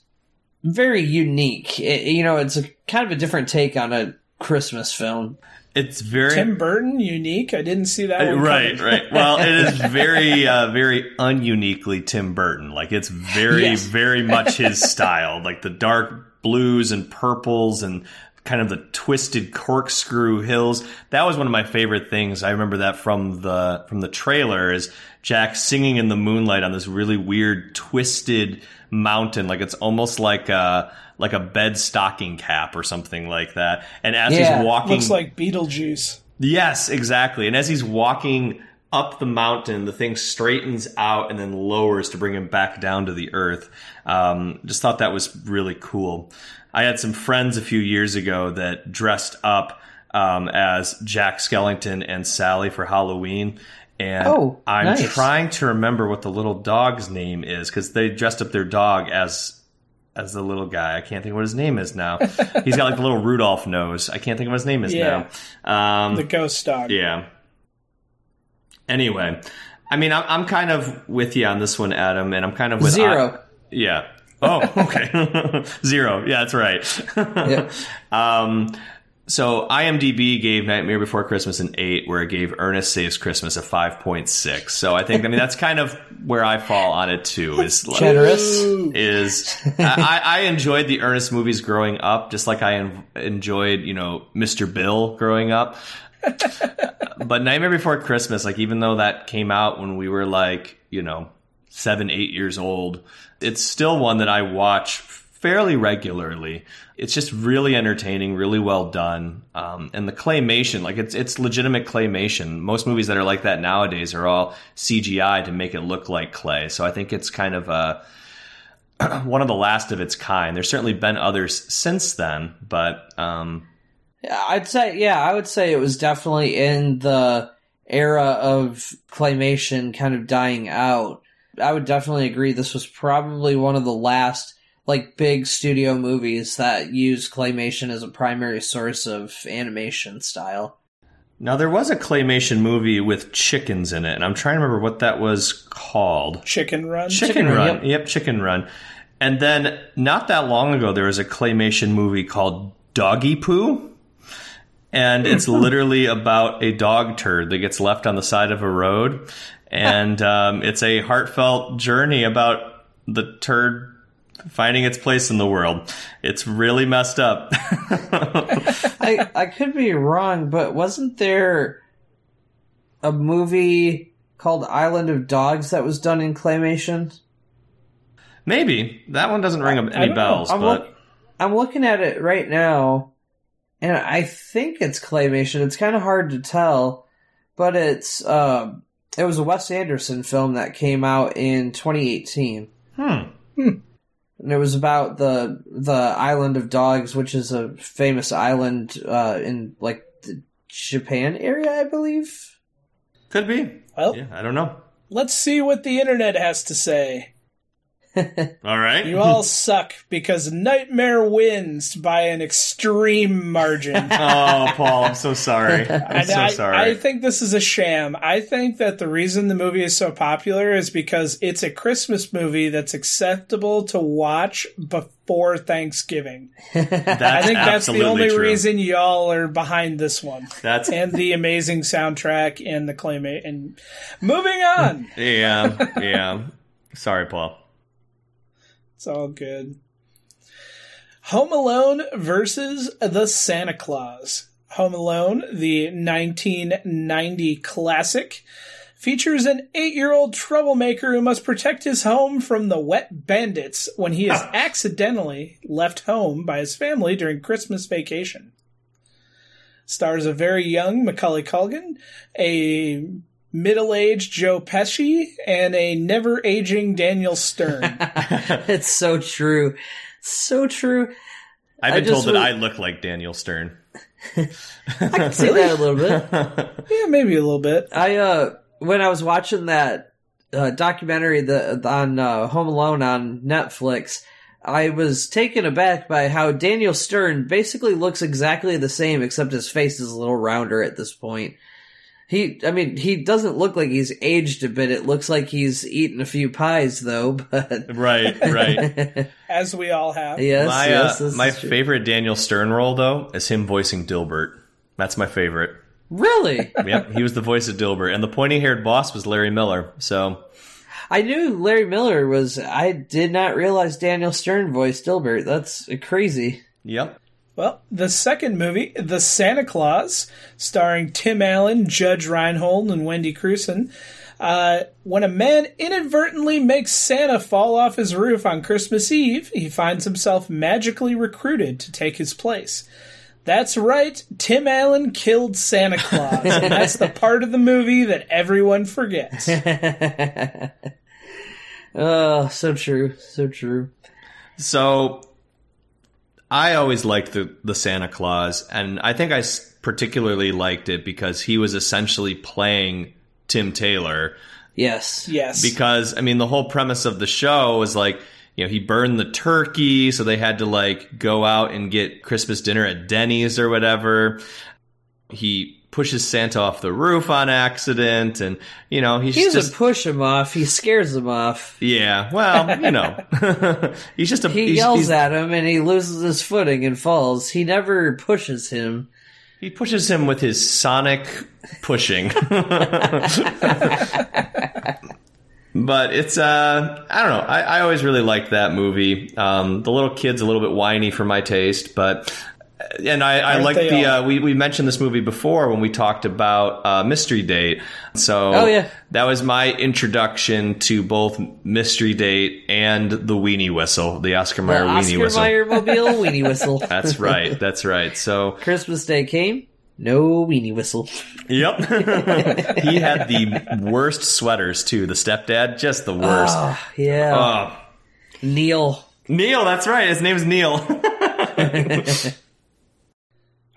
very unique. It, you know, it's a kind of a different take on a Christmas film. It's very Tim Burton, unique. I didn't see that. Uh, One right, coming. right. Well, it is *laughs* very, uh, very ununiquely Tim Burton. Like it's very, Yes. very much his *laughs* style. Like the dark blues and purples and kind of the twisted corkscrew hills. That was one of my favorite things. I remember that from the from the trailer is Jack singing in the moonlight on this really weird twisted mountain. Like it's almost like a like a bed stocking cap or something like that. And as Yeah, he's walking Looks like Beetlejuice. Yes, exactly. And as he's walking up the mountain, the thing straightens out and then lowers to bring him back down to the earth. Um, just thought that was really cool. I had some friends a few years ago that dressed up um, as Jack Skellington and Sally for Halloween. And Oh, I'm nice. trying to remember what the little dog's name is because they dressed up their dog as as the little guy. I can't think what his name is now. *laughs* He's got like the little Rudolph nose. I can't think of what his name is Yeah. now. Um, The ghost dog. yeah. Anyway, I mean, I'm, I'm kind of with you on this one, Adam, and I'm kind of with Zero. yeah. Oh, okay. *laughs* Zero. Yeah, that's right. Yeah. *laughs* Um, so IMDb gave Nightmare Before Christmas an eight, where it gave Ernest Saves Christmas a five point six. So I think, I mean, that's kind of where I fall on it too. Is like, Generous. Is I, I enjoyed the Ernest movies growing up, just like I enjoyed, you know, Mr. Bill growing up. *laughs* but Nightmare Before Christmas, like even though that came out when we were like, you know, seven, eight years old, it's still one that I watch fairly regularly. It's just really entertaining, really well done, um, and the claymation, like it's it's legitimate claymation. Most movies that are like that nowadays are all CGI to make it look like clay. So I think it's kind of a *clears throat* one of the last of its kind. There's certainly been others since then, but um, I'd say, yeah, I would say it was definitely in the era of claymation kind of dying out. I would definitely agree this was probably one of the last like big studio movies that used claymation as a primary source of animation style. Now there was a claymation movie with chickens in it, and I'm trying to remember what that was called. Chicken Run. Chicken, Chicken Run, Run. yep. Yep. Chicken Run. And then not that long ago, there was a claymation movie called Doggy Poo. And it's *laughs* literally about a dog turd that gets left on the side of a road. And um, it's a heartfelt journey about the turd finding its place in the world. It's really messed up. *laughs* I I could be wrong, but wasn't there a movie called Island of Dogs that was done in claymation? Maybe. That one doesn't ring I any bells, I'm, but. look, I'm looking at it right now, and I think it's claymation. It's kind of hard to tell, but it's um, it was a Wes Anderson film that came out in 2018, Hmm. and it was about the the Island of Dogs, which is a famous island uh, in like the Japan area, I believe. Could be. Well, Yeah, I don't know. let's see what the internet has to say. *laughs* All right. You all suck because Nightmare wins by an extreme margin. *laughs* oh, Paul, I'm so sorry. *laughs* I'm so I, sorry. I think this is a sham. I think that the reason the movie is so popular is because it's a Christmas movie that's acceptable to watch before Thanksgiving. that's I think that's the only true. reason y'all are behind this one. That's And the amazing soundtrack and the claymate. And moving on. yeah, yeah. Sorry, Paul. It's all good. Home Alone versus The Santa Claus. Home Alone, the 1990 classic, features an eight year old troublemaker who must protect his home from the wet bandits when he is ah. accidentally left home by his family during Christmas vacation. Stars a very young Macaulay Culkin, a middle aged Joe Pesci, and a never aging Daniel Stern. *laughs* *laughs* it's so true, so true. I've been told just that was- I look like Daniel Stern. *laughs* I can see that a little bit. yeah, maybe a little bit. I uh when I was watching that uh, documentary the on uh, Home Alone on Netflix, I was taken aback by how Daniel Stern basically looks exactly the same except his face is a little rounder at this point. He I mean, he doesn't look like he's aged a bit. It looks like he's eaten a few pies though, *laughs* but Right, right. *laughs* As we all have. yes, my yes, uh, this my true. favorite Daniel Stern role though is him voicing Dilbert. That's my favorite. Really? Yep, he was the voice of Dilbert, and the pointy-haired boss was Larry Miller. So I knew Larry Miller was I did not realize Daniel Stern voiced Dilbert. That's crazy. yep. Well, the second movie, The Santa Claus, starring Tim Allen, Judge Reinhold, and Wendy Crewson. Uh, when a man inadvertently makes Santa fall off his roof on Christmas Eve, he finds himself magically recruited to take his place. That's right, Tim Allen killed Santa Claus, and *laughs* that's the part of the movie that everyone forgets. *laughs* Oh, so true, so true. So I always liked the the Santa Claus, and I think I particularly liked it because he was essentially playing Tim Taylor. Yes. Yes. because I mean the whole premise of the show was like you know he burned the turkey so they had to like go out and get Christmas dinner at Denny's or whatever. He pushes Santa off the roof on accident and you know he's He doesn't just push him off. He scares him off. yeah well you know *laughs* he's just a He he's- yells he's- at him and he loses his footing and falls. He never pushes him. he pushes him with his sonic pushing *laughs* but it's uh i don't know i, I always really liked that movie um the little kid's a little bit whiny for my taste but and I, I like the uh, we, we mentioned this movie before when we talked about uh, Mystery Date. So Oh, yeah. that was my introduction to both Mystery Date and the Weenie Whistle, the Oscar Mayer The Weenie Oscar Whistle. Mayer mobile *laughs* weenie whistle. That's right. That's right. So Christmas Day came. No weenie whistle. Yep. *laughs* he had the worst sweaters too. The stepdad, just the worst. Oh, yeah. Oh. Neil. Neil, that's right. His name's Neil. *laughs*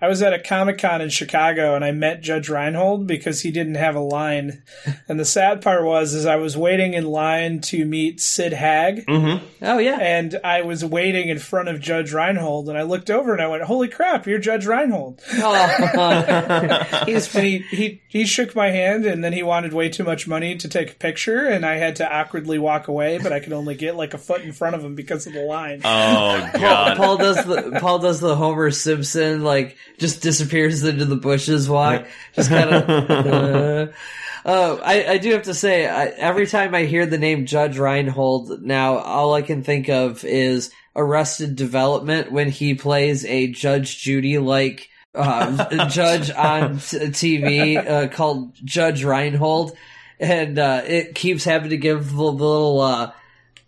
I was at a Comic Con in Chicago and I met Judge Reinhold because he didn't have a line. *laughs* and the sad part was, is I was waiting in line to meet Sid Haig, mm-hmm. Oh yeah. and I was waiting in front of Judge Reinhold, and I looked over and I went, "Holy crap, you're Judge Reinhold!" Oh, he's *laughs* he he he shook my hand, and then he wanted way too much money to take a picture, and I had to awkwardly walk away, but I could only get like a foot in front of him because of the line. Oh Paul. Paul does the Paul does the Homer Simpson like just disappears into the bushes walk, just kind of. *laughs* Uh, uh, I, I do have to say, I, every time I hear the name Judge Reinhold, now all I can think of is Arrested Development when he plays a Judge Judy like uh, *laughs* judge on t- TV uh, called Judge Reinhold, and uh, it keeps having to give the little. Uh,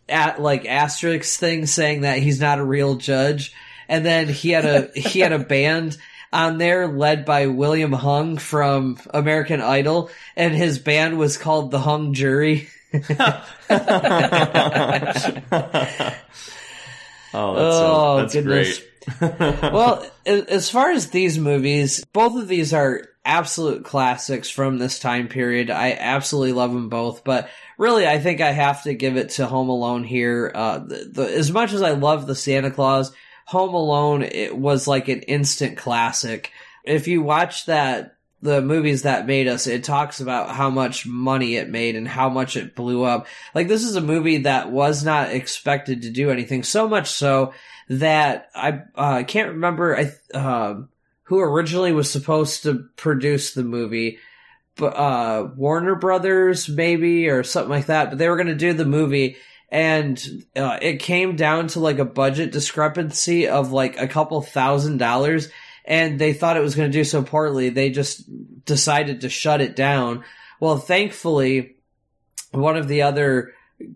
at like asterisk thing saying that he's not a real judge. And then he had a he had a *laughs* band on there led by William Hung from American Idol, and his band was called the Hung Jury. *laughs* Oh, that's, Oh, so, that's goodness. great. well, as far as these movies, both of these are absolute classics from this time period. I absolutely love them both, but really, I think I have to give it to Home Alone here. Uh, the, the, as much as I love the Santa Claus, Home Alone it was like an instant classic. If you watch that. The movies that made us, it talks about how much money it made and how much it blew up. Like, this is a movie that was not expected to do anything, so much so that I uh, can't remember I um who originally was supposed to produce the movie, but uh, Warner Brothers maybe or something like that. But they were going to do the movie, and uh, it came down to like a budget discrepancy of like a couple thousand dollars. And they thought it was going to do so poorly, they just decided to shut it down. Well, thankfully, one of the other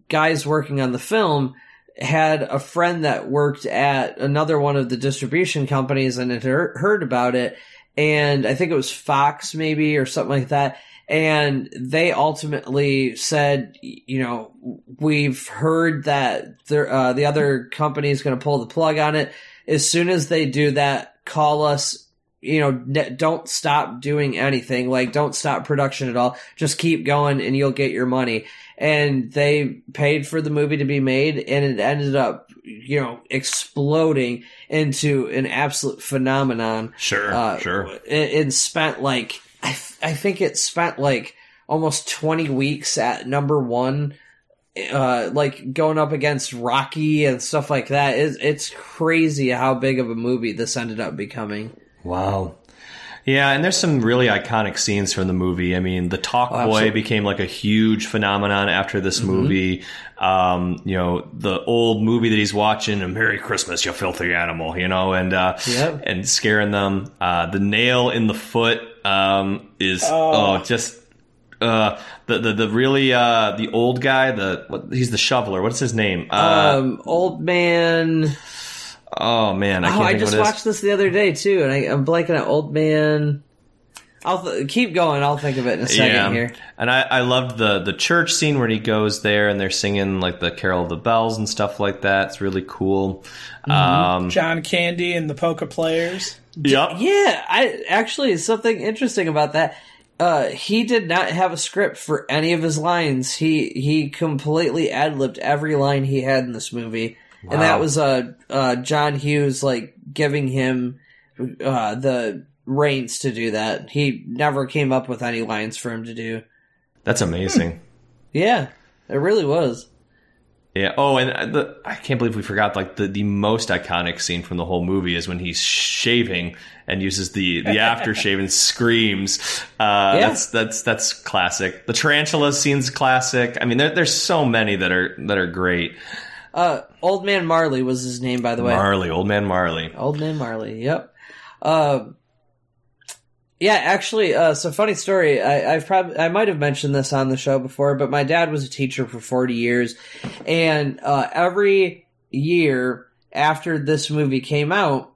guys working on the film had a friend that worked at another one of the distribution companies and had heard, heard about it. And I think it was Fox maybe or something like that. And they ultimately said, you know, we've heard that uh, the other company is going to pull the plug on it. As soon as they do that, call us you know, ne- don't stop doing anything. Like, don't stop production at all. Just keep going and you'll get your money. And they paid for the movie to be made and it ended up, you know, exploding into an absolute phenomenon. Sure, Uh, sure. It, it spent like, I, th- I think it spent like almost 20 weeks at number one. Uh, like going up against Rocky and stuff like that. It's, it's crazy how big of a movie this ended up becoming. Wow. Yeah, and there's some really iconic scenes from the movie. I mean, the Talk Boy. Mm-hmm. became like a huge phenomenon after this movie. Um, you know, the old movie that he's watching, "A Merry Christmas, you filthy animal," you know, and uh, Yep. and scaring them. Uh, the nail in the foot um, is oh, just uh, the the the really uh, the old guy. The what, he's the shoveler. What's his name? Uh, um, old man. oh man, I Oh, can't I just of what it is. watched this the other day too, and I, I'm blanking on old man. I'll th- keep going. I'll think of it in a second here. And I, I loved the the church scene where he goes there and they're singing like the Carol of the Bells and stuff like that. It's really cool. Mm-hmm. Um, John Candy and the Polka Players. Yep. Yeah, I actually something interesting about that. Uh, he did not have a script for any of his lines. He he completely ad libbed every line he had in this movie, and that was uh, uh John Hughes like giving him uh the reins to do that. He never came up with any lines for him to do. That's amazing. Yeah, it really was. Yeah. Oh, and the I can't believe we forgot like the, the most iconic scene from the whole movie is when he's shaving and uses the the *laughs* aftershave and screams. Uh, Yeah. That's that's that's classic. The tarantula scene's classic. I mean, there, there's so many that are that are great. Uh, Old Man Marley was his name, by the way. Marley, old man Marley. Old Man Marley. Yep. Um. Yeah, actually, uh, so funny story. I, I've probably I might have mentioned this on the show before, but my dad was a teacher for forty years, and uh, every year after this movie came out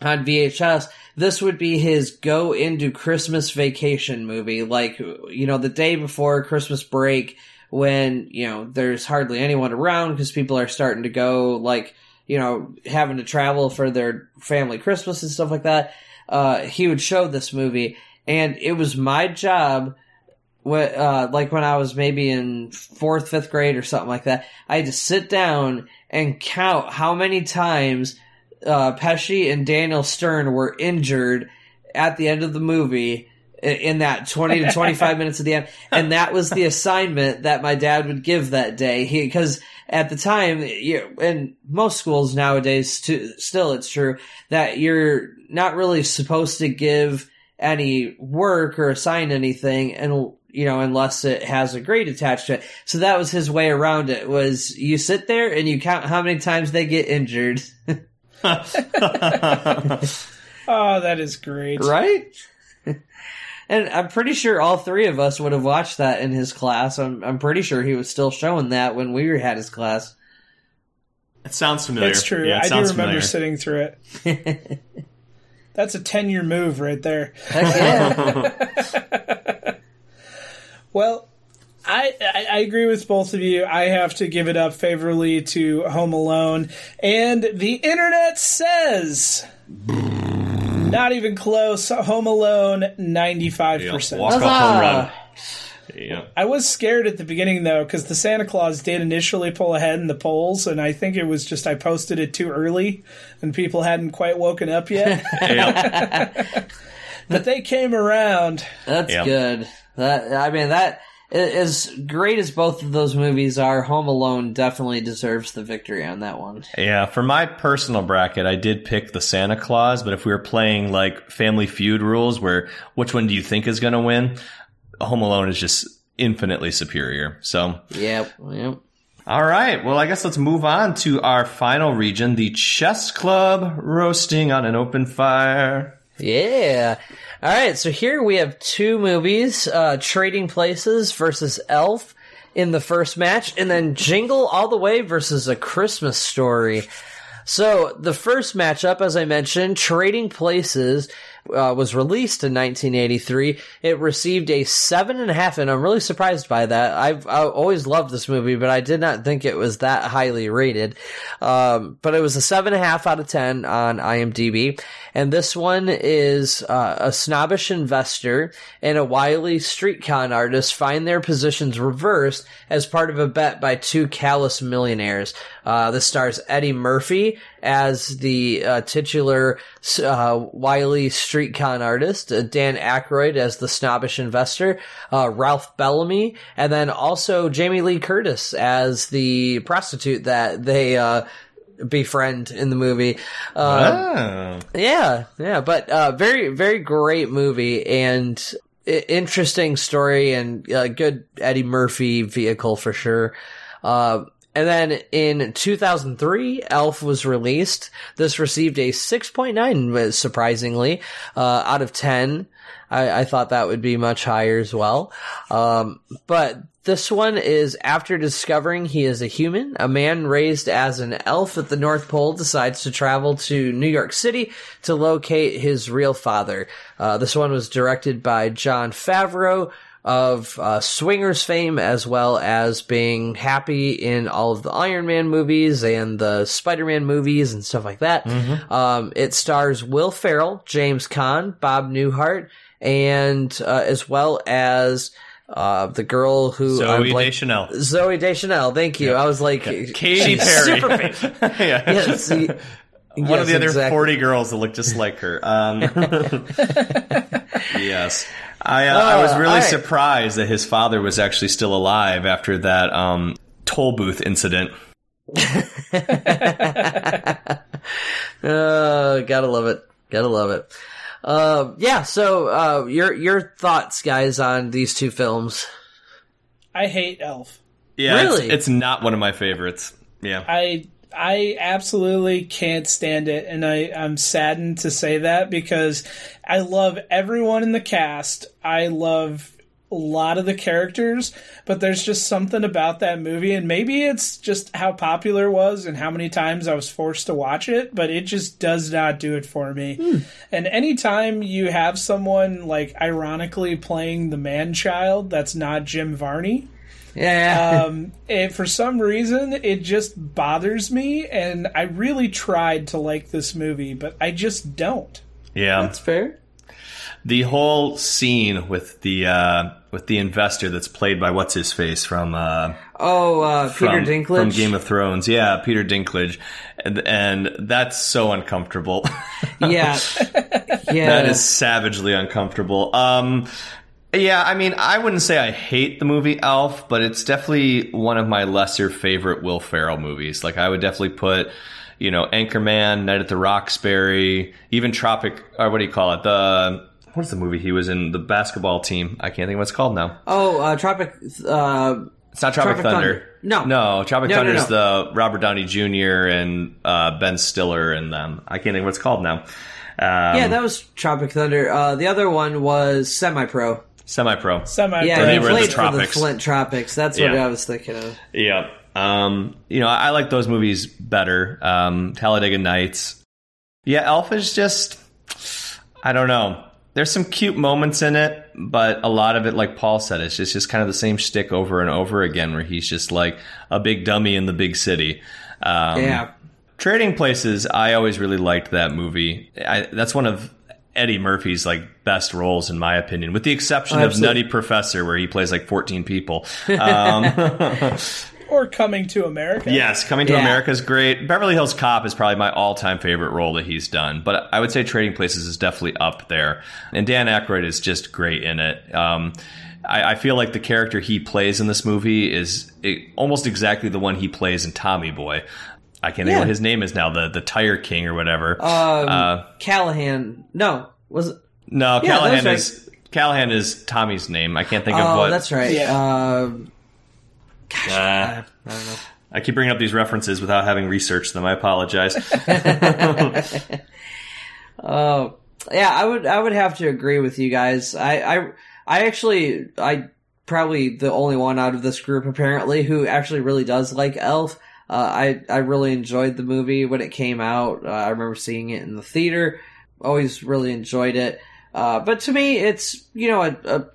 on VHS, this would be his go into Christmas vacation movie, like you know the day before Christmas break when you know there's hardly anyone around because people are starting to go like you know having to travel for their family Christmas and stuff like that. Uh, he would show this movie, and it was my job. wh- Uh, like when I was maybe in fourth, fifth grade or something like that, I had to sit down and count how many times uh, Pesci and Daniel Stern were injured at the end of the movie in that 20 to 25 *laughs* minutes at the end. And that was the assignment that my dad would give that day. He, cause at the time, you, in most schools nowadays, too, still it's true that you're not really supposed to give any work or assign anything and you know unless it has a grade attached to it so that was his way around it was you sit there and you count how many times they get injured *laughs* Oh, that is great. right and i'm pretty sure all three of us would have watched that in his class i'm, I'm pretty sure he was still showing that when we had his class It sounds familiar. It's true. Yeah, it I do remember familiar. sitting through it. *laughs* That's a 10 year move right there. Heck yeah *laughs* Well, I, I I agree with both of you. I have to give it up favorably to Home Alone, and the internet says not even close. Home Alone, ninety five Yeah, percent. walk off home run. Yeah. I was scared at the beginning though, because the Santa Claus did initially pull ahead in the polls, and I think it was just I posted it too early, and people hadn't quite woken up yet. *laughs* *laughs* yeah. but they came around. That's Yeah. good. That I mean that as great as both of those movies are, Home Alone definitely deserves the victory on that one. Yeah, for my personal bracket, I did pick the Santa Claus, but if we were playing like Family Feud rules, where which one do you think is going to win? Home Alone is just infinitely superior. So, Yep, yep. all right. Well, I guess let's move on to our final region, the Chess Club roasting on an open fire. Yeah. All right, so here we have two movies, uh, Trading Places versus Elf in the first match, and then Jingle All the Way versus A Christmas Story. So the first matchup, as I mentioned, Trading Places uh, was released in 1983. It received a seven and a half, and I'm really surprised by that. I've I always loved this movie, but I did not think it was that highly rated. Um, but it was a seven and a half out of ten on IMDb, and this one is uh, a snobbish investor and a wily street con artist find their positions reversed as part of a bet by two callous millionaires. Uh, this stars Eddie Murphy as the uh, titular uh, wily street con artist, uh, Dan Aykroyd as the snobbish investor, uh, Ralph Bellamy, and then also Jamie Lee Curtis as the prostitute that they uh, befriend in the movie. Um, Oh. yeah, yeah, but uh, very, very great movie and interesting story and good Eddie Murphy vehicle for sure. Uh, and then in 2003, Elf was released. This received a 6.9, surprisingly, uh, out of 10. I, I thought that would be much higher as well. Um, but this one is after discovering he is a human, a man raised as an elf at the North Pole decides to travel to New York City to locate his real father. Uh, this one was directed by Jon Favreau of uh, Swingers fame, as well as being happy in all of the Iron Man movies and the Spider Man movies and stuff like that. Um, it stars Will Ferrell, James Caan, Bob Newhart, and uh, as well as uh, the girl who Zooey I'm blank- Deschanel. Zooey Deschanel. Thank you. I was like, Katy Perry. super *laughs* famous. yeah. Yes, he- One yes, of the other exactly. 40 girls that look just like her. Um, *laughs* yes. I, uh, I was Uh, really all right. surprised that his father was actually still alive after that um, toll booth incident. *laughs* Uh, gotta love it. Gotta love it. Uh, yeah. So, uh, your your thoughts, guys, on these two films? I hate Elf. Yeah, it's- it's, not one of my favorites. Yeah. I I absolutely can't stand it, and I I'm saddened to say that because I love everyone in the cast. I love a lot of the characters, but there's just something about that movie, and maybe it's just how popular it was and how many times I was forced to watch it, but it just does not do it for me. Hmm. And anytime you have someone like ironically playing the man child that's not Jim Varney, Yeah. um, and for some reason, it just bothers me, and I really tried to like this movie, but I just don't. Yeah. That's fair. the whole scene with the uh, with the investor that's played by what's his face from uh, Oh, uh, Peter from, Dinklage. from Game of Thrones. Yeah, Peter Dinklage, and, and that's so uncomfortable. yeah, *laughs* yeah. that is savagely uncomfortable. Um, yeah, I mean, I wouldn't say I hate the movie Elf, but it's definitely one of my lesser favorite Will Ferrell movies. Like, I would definitely put, you know, Anchorman, Night at the Roxbury, even Tropic, or what do you call it? The what's the movie he was in? The basketball team. I can't think of what it's called now. Oh, uh, Tropic. Uh, It's not Tropic, Tropic Thunder. Thunder. No. no, Tropic No, no, Thunder is the Robert Downey Jr. and uh, Ben Stiller and them. I can't think of what it's called now. Um, yeah, that was Tropic Thunder. Uh, the other one was Semi Pro. Semi-pro. Semi. Yeah, they he were in the played for the. Flint Tropics. That's what Yeah. I was thinking of. Yeah. Um, you know, I, I like those movies better. Um, Talladega Nights. Yeah, Elf is just, I don't know. There's some cute moments in it, but a lot of it, like Paul said, it's just, just kind of the same shtick over and over again, where he's just like a big dummy in the big city. Um, Yeah. Trading Places, I always really liked that movie. I, that's one of Eddie Murphy's like best roles, in my opinion, with the exception of Nutty Professor, where he plays like 14 people. *laughs* Um, Or Coming to America. Yes, Coming to Yeah. America is great. Beverly Hills Cop is probably my all-time favorite role that he's done, but I would say Trading Places is definitely up there. And Dan Aykroyd is just great in it. Um, I, I feel like the character he plays in this movie is it, almost exactly the one he plays in Tommy Boy. I can't think what his name is now, the the Tire King or whatever. Um, Uh, Callahan. No, was it? no, yeah, Callahan that's is Callahan is Tommy's name. I can't think of Oh, what. that's right. Yeah. Um, Uh, I don't know. I keep bringing up these references without having researched them. I apologize. Oh, *laughs* yeah, I would I would have to agree with you guys. I I I actually I probably the only one out of this group apparently who actually really does like Elf. Uh, I I really enjoyed the movie when it came out. Uh, I remember seeing it in the theater. Always really enjoyed it. Uh, but to me, it's you know a, a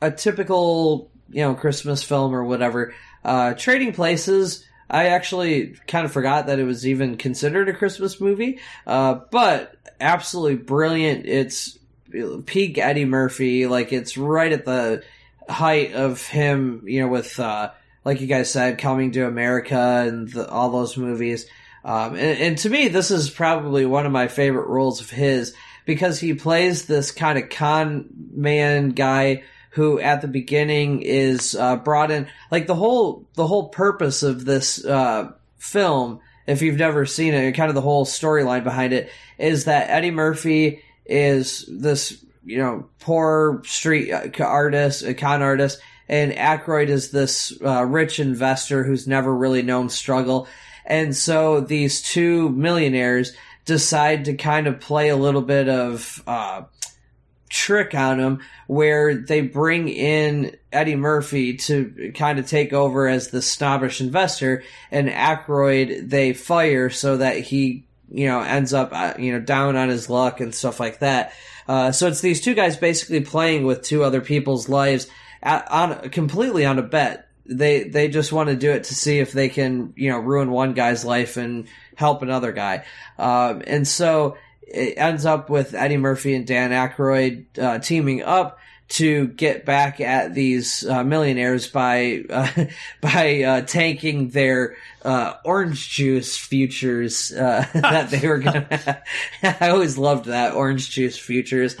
a typical you know Christmas film or whatever. Uh, Trading Places. I actually kind of forgot that it was even considered a Christmas movie. Uh, but absolutely brilliant. It's peak Eddie Murphy. Like it's right at the height of him, you know, with, uh, like you guys said, coming to America and the, all those movies. Um, and, and to me, this is probably one of my favorite roles of his because he plays this kind of con man guy who at the beginning is uh, brought in like the whole the whole purpose of this uh, film if you've never seen it kind of the whole storyline behind it is that eddie murphy is this you know poor street uh, artist a con artist and Aykroyd is this uh, rich investor who's never really known struggle. And so these two millionaires decide to kind of play a little bit of uh, trick on him where they bring in Eddie Murphy to kind of take over as the snobbish investor. And Aykroyd they fire so that he you know ends up uh, you know down on his luck and stuff like that. Uh, so it's these two guys basically playing with two other people's lives on completely on a bet they they just want to do it to see if they can you know ruin one guy's life and help another guy um, and so it ends up with Eddie Murphy and Dan Aykroyd uh, teaming up to get back at these uh, millionaires by uh, *laughs* by uh, tanking their uh, orange juice futures uh, *laughs* that they were gonna. *laughs* I always loved that orange juice futures.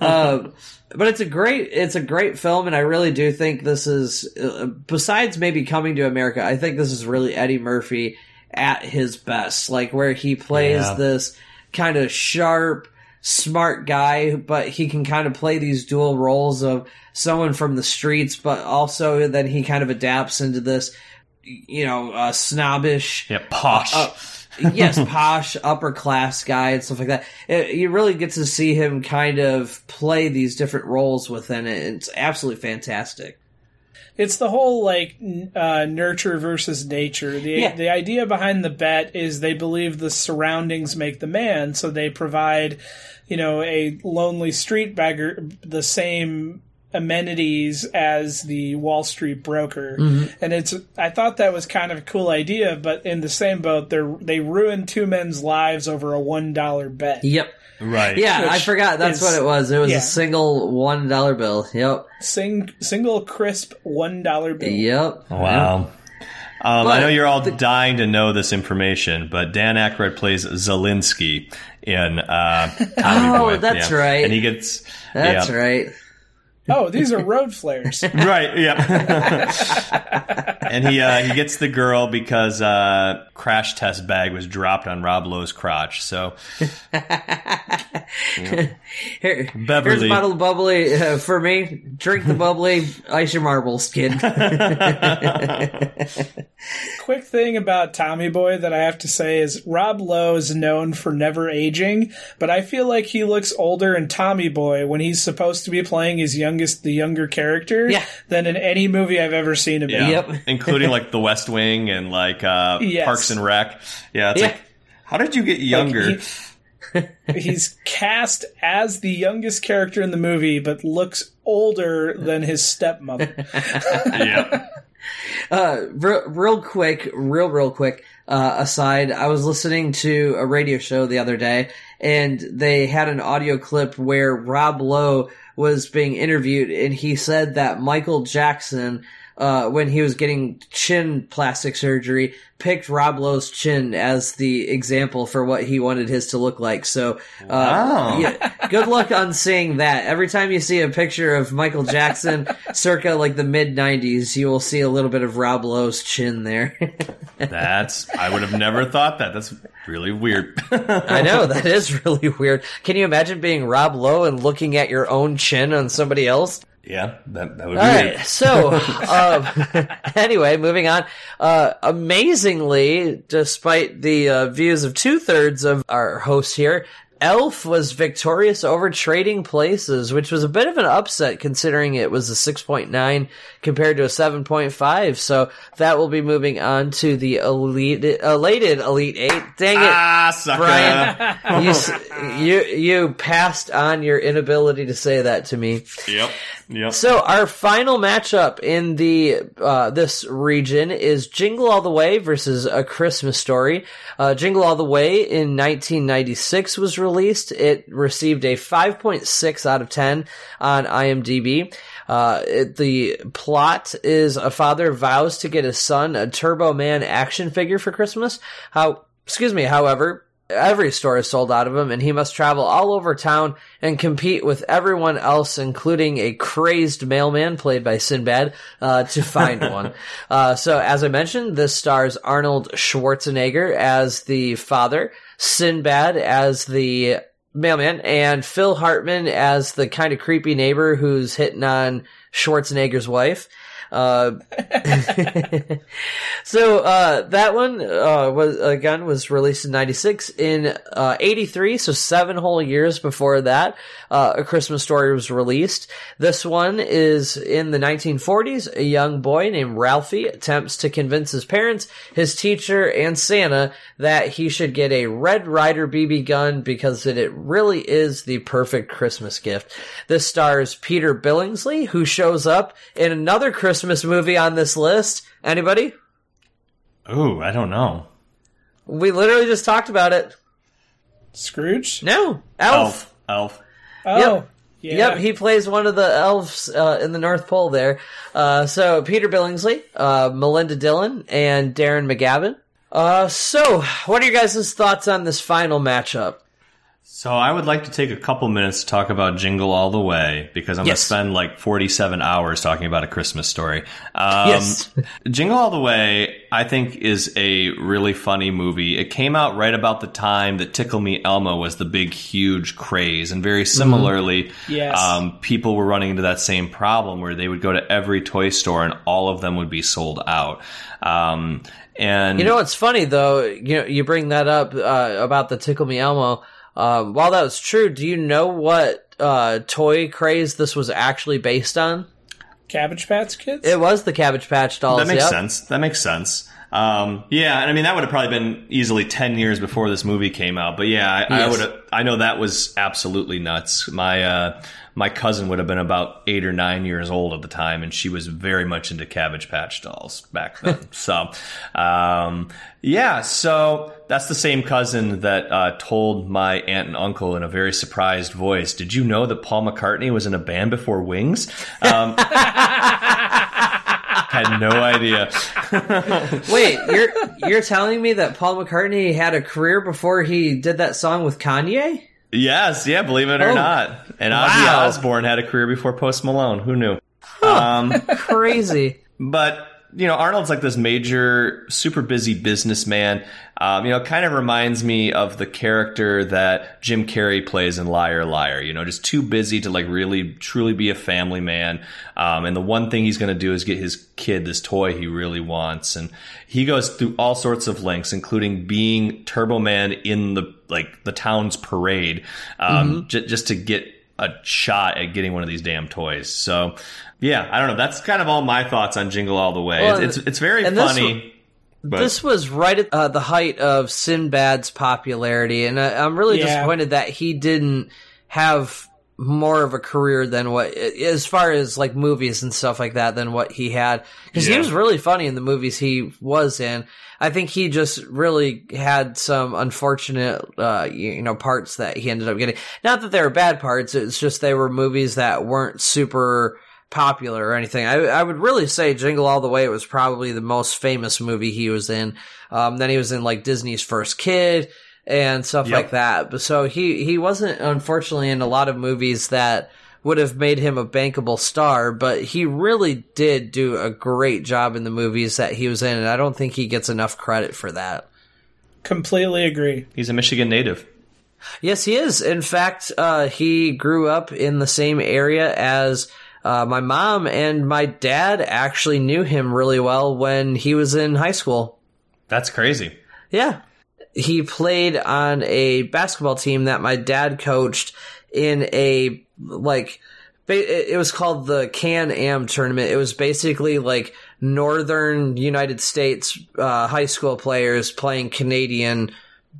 Um, but it's a great it's a great film, and I really do think this is uh, besides maybe coming to America. I think this is really Eddie Murphy at his best, like where he plays Yeah. this kind of sharp, smart guy, but he can kind of play these dual roles of someone from the streets, but also then he kind of adapts into this, you know, uh, snobbish, yeah, posh. uh, yes, *laughs* posh, upper class guy and stuff like that. It, you really get to see him kind of play these different roles within it. It's absolutely fantastic. It's the whole like uh, nurture versus nature. The Yeah. the idea behind the bet is they believe the surroundings make the man, so they provide, you know, a lonely street beggar the same amenities as the Wall Street broker. And it's I thought that was kind of a cool idea, but in the same boat, they they ruined two men's lives over a one dollar bet. Yep. Right. Yeah, I forgot. That's is- what it was. It was yeah. a single one dollar bill. Yep. Sing, single crisp one dollar bill. Yep. Wow. Um, I know you're all dying to know this information, but Dan Aykroyd plays Zalinsky in uh, *laughs* Tommy Oh, Boy. that's Yeah. right. And he gets That's yeah. right. Oh, these are road flares. *laughs* right. Yeah. and he uh, he gets the girl because uh, crash test bag was dropped on Rob Lowe's crotch. So *laughs* Here, here's a bottle of bubbly uh, for me. Drink the bubbly, ice your marbles, kid. Quick thing about Tommy Boy that I have to say is Rob Lowe is known for never aging, but I feel like he looks older in Tommy Boy when he's supposed to be playing his youngest, the younger character, Yeah. than in any movie I've ever seen him yeah, Yep. *laughs* including like The West Wing and like uh, Yes. Parks and Rec. Yeah. It's Yeah. like, how did you get younger? He- he's cast as the youngest character in the movie, but looks older than his stepmother. *laughs* yeah. *laughs* Uh, real, real quick, real, real quick, uh, aside, I was listening to a radio show the other day and they had an audio clip where Rob Lowe was being interviewed and he said that Michael Jackson, uh, when he was getting chin plastic surgery, picked Rob Lowe's chin as the example for what he wanted his to look like. So, uh, Wow. yeah, good luck on seeing that. Every time you see a picture of Michael Jackson *laughs* circa like the mid 90s, you will see a little bit of Rob Lowe's chin there. *laughs* That's I would have never thought that. That's really weird. *laughs* I know, that is really weird. Can you imagine being Rob Lowe and looking at your own chin on somebody else? Yeah, that that would be All weird. right. So, *laughs* um, anyway, moving on. Uh, amazingly, despite the uh, views of two thirds of our hosts here, Elf was victorious over Trading Places, which was a bit of an upset considering it was a 6.9 compared to a 7.5. So that will be moving on to the elite, elated Elite Eight. Dang it. Ah, sucker. Brian, *laughs* you, you you passed on your inability to say that to me. Yep. Yep. So our final matchup in the uh, this region is Jingle All the Way versus A Christmas Story. Uh, Jingle All the Way in 1996 was released. Least it received a 5.6 out of 10 on IMDb. Uh, it, the plot is a father vows to get his son a Turbo Man action figure for Christmas. How, excuse me, however, every store is sold out of him and he must travel all over town and compete with everyone else including a crazed mailman played by sinbad uh, to find one. *laughs* Uh, so as i mentioned this stars arnold schwarzenegger as the father sinbad as the mailman and phil hartman as the kind of creepy neighbor who's hitting on schwarzenegger's wife uh, *laughs* so uh, that one uh, was again was released in '96. In uh, '83, so seven whole years before that, uh, A Christmas Story was released. This one is in the 1940s. A young boy named Ralphie attempts to convince his parents, his teacher, and Santa that he should get a Red Ryder BB gun because it, it really is the perfect Christmas gift. This stars Peter Billingsley, who shows up in another Christmas movie on this list. Anybody? Ooh, I don't know. We literally just talked about it. Scrooge? No, Elf. Elf. Elf. Oh, Yep. yeah. Yep, he plays one of the elves uh, in the North Pole there. Uh, so Peter Billingsley, uh, Melinda Dillon, and Darren McGavin. Uh, so what are your guys' thoughts on this final matchup? So I would like to take a couple minutes to talk about Jingle All the Way because I'm Yes. going to spend like 47 hours talking about a Christmas story. Um, Yes. *laughs* Jingle All the Way, I think, is a really funny movie. It came out right about the time that Tickle Me Elmo was the big, huge craze. And very similarly, Yes. um, people were running into that same problem where they would go to every toy store and all of them would be sold out. Um, and You know what's funny though? You know, you bring that up uh, about the Tickle Me Elmo. Um, while that was true, do you know what uh, toy craze this was actually based on? Cabbage Patch Kids? It was the Cabbage Patch Dolls. That makes yep. sense. That makes sense. Um, yeah, and I mean that would have probably been easily ten years before this movie came out. But yeah, I, I would. have I know that was absolutely nuts. My uh, my cousin would have been about eight or nine years old at the time, and she was very much into Cabbage Patch dolls back then. *laughs* so, um, yeah, so that's the same cousin that uh, told my aunt and uncle in a very surprised voice, "Did you know that Paul McCartney was in a band before Wings?" Um, *laughs* had no idea. *laughs* Wait, you're you're telling me that Paul McCartney had a career before he did that song with Kanye? Yes, yeah, believe it or Oh. not. And Ozzy Wow. Osbourne had a career before Post Malone. Who knew? Um, Crazy. *laughs* but you know, Arnold's like this major, super busy businessman. Um, you know, kind of reminds me of the character that Jim Carrey plays in Liar Liar. You know, just too busy to like really, truly be a family man. Um, and the one thing he's going to do is get his kid this toy he really wants. And he goes through all sorts of lengths, including being Turbo Man in the like the town's parade, um, j- just to get a shot at getting one of these damn toys. So, yeah, I don't know. That's kind of all my thoughts on Jingle All the Way. Well, it's, it's it's very and this funny. but This was right at uh, the height of Sinbad's popularity, and I, I'm really Yeah. disappointed that he didn't have more of a career than what, as far as like movies and stuff like that, than what he had. Because he was really funny in the movies he was in. I think he just really had some unfortunate, uh, you you know, parts that he ended up getting. Not that they were bad parts; it's just they were movies that weren't super popular or anything. I, I would really say Jingle All the Way was probably the most famous movie he was in. Um, then he was in like Disney's First Kid and stuff Yep. like that. But so he he wasn't unfortunately in a lot of movies that would have made him a bankable star, but he really did do a great job in the movies that he was in, and I don't think he gets enough credit for that. Completely agree. he's a Michigan native. Yes, he is. In fact, uh, he grew up in the same area as uh, my mom, and my dad actually knew him really well when he was in high school. That's crazy. Yeah. He played on a basketball team that my dad coached in a, like, it was called the Can Am tournament. It was basically like northern United States uh, high school players playing Canadian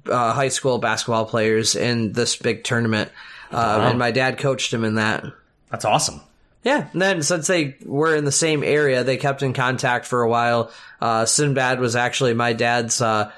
uh, high school basketball players in this big tournament. Uh, And my dad coached him in that. That's awesome. Yeah, and then since they were in the same area, they kept in contact for a while. Uh, Sinbad was actually my dad's uh,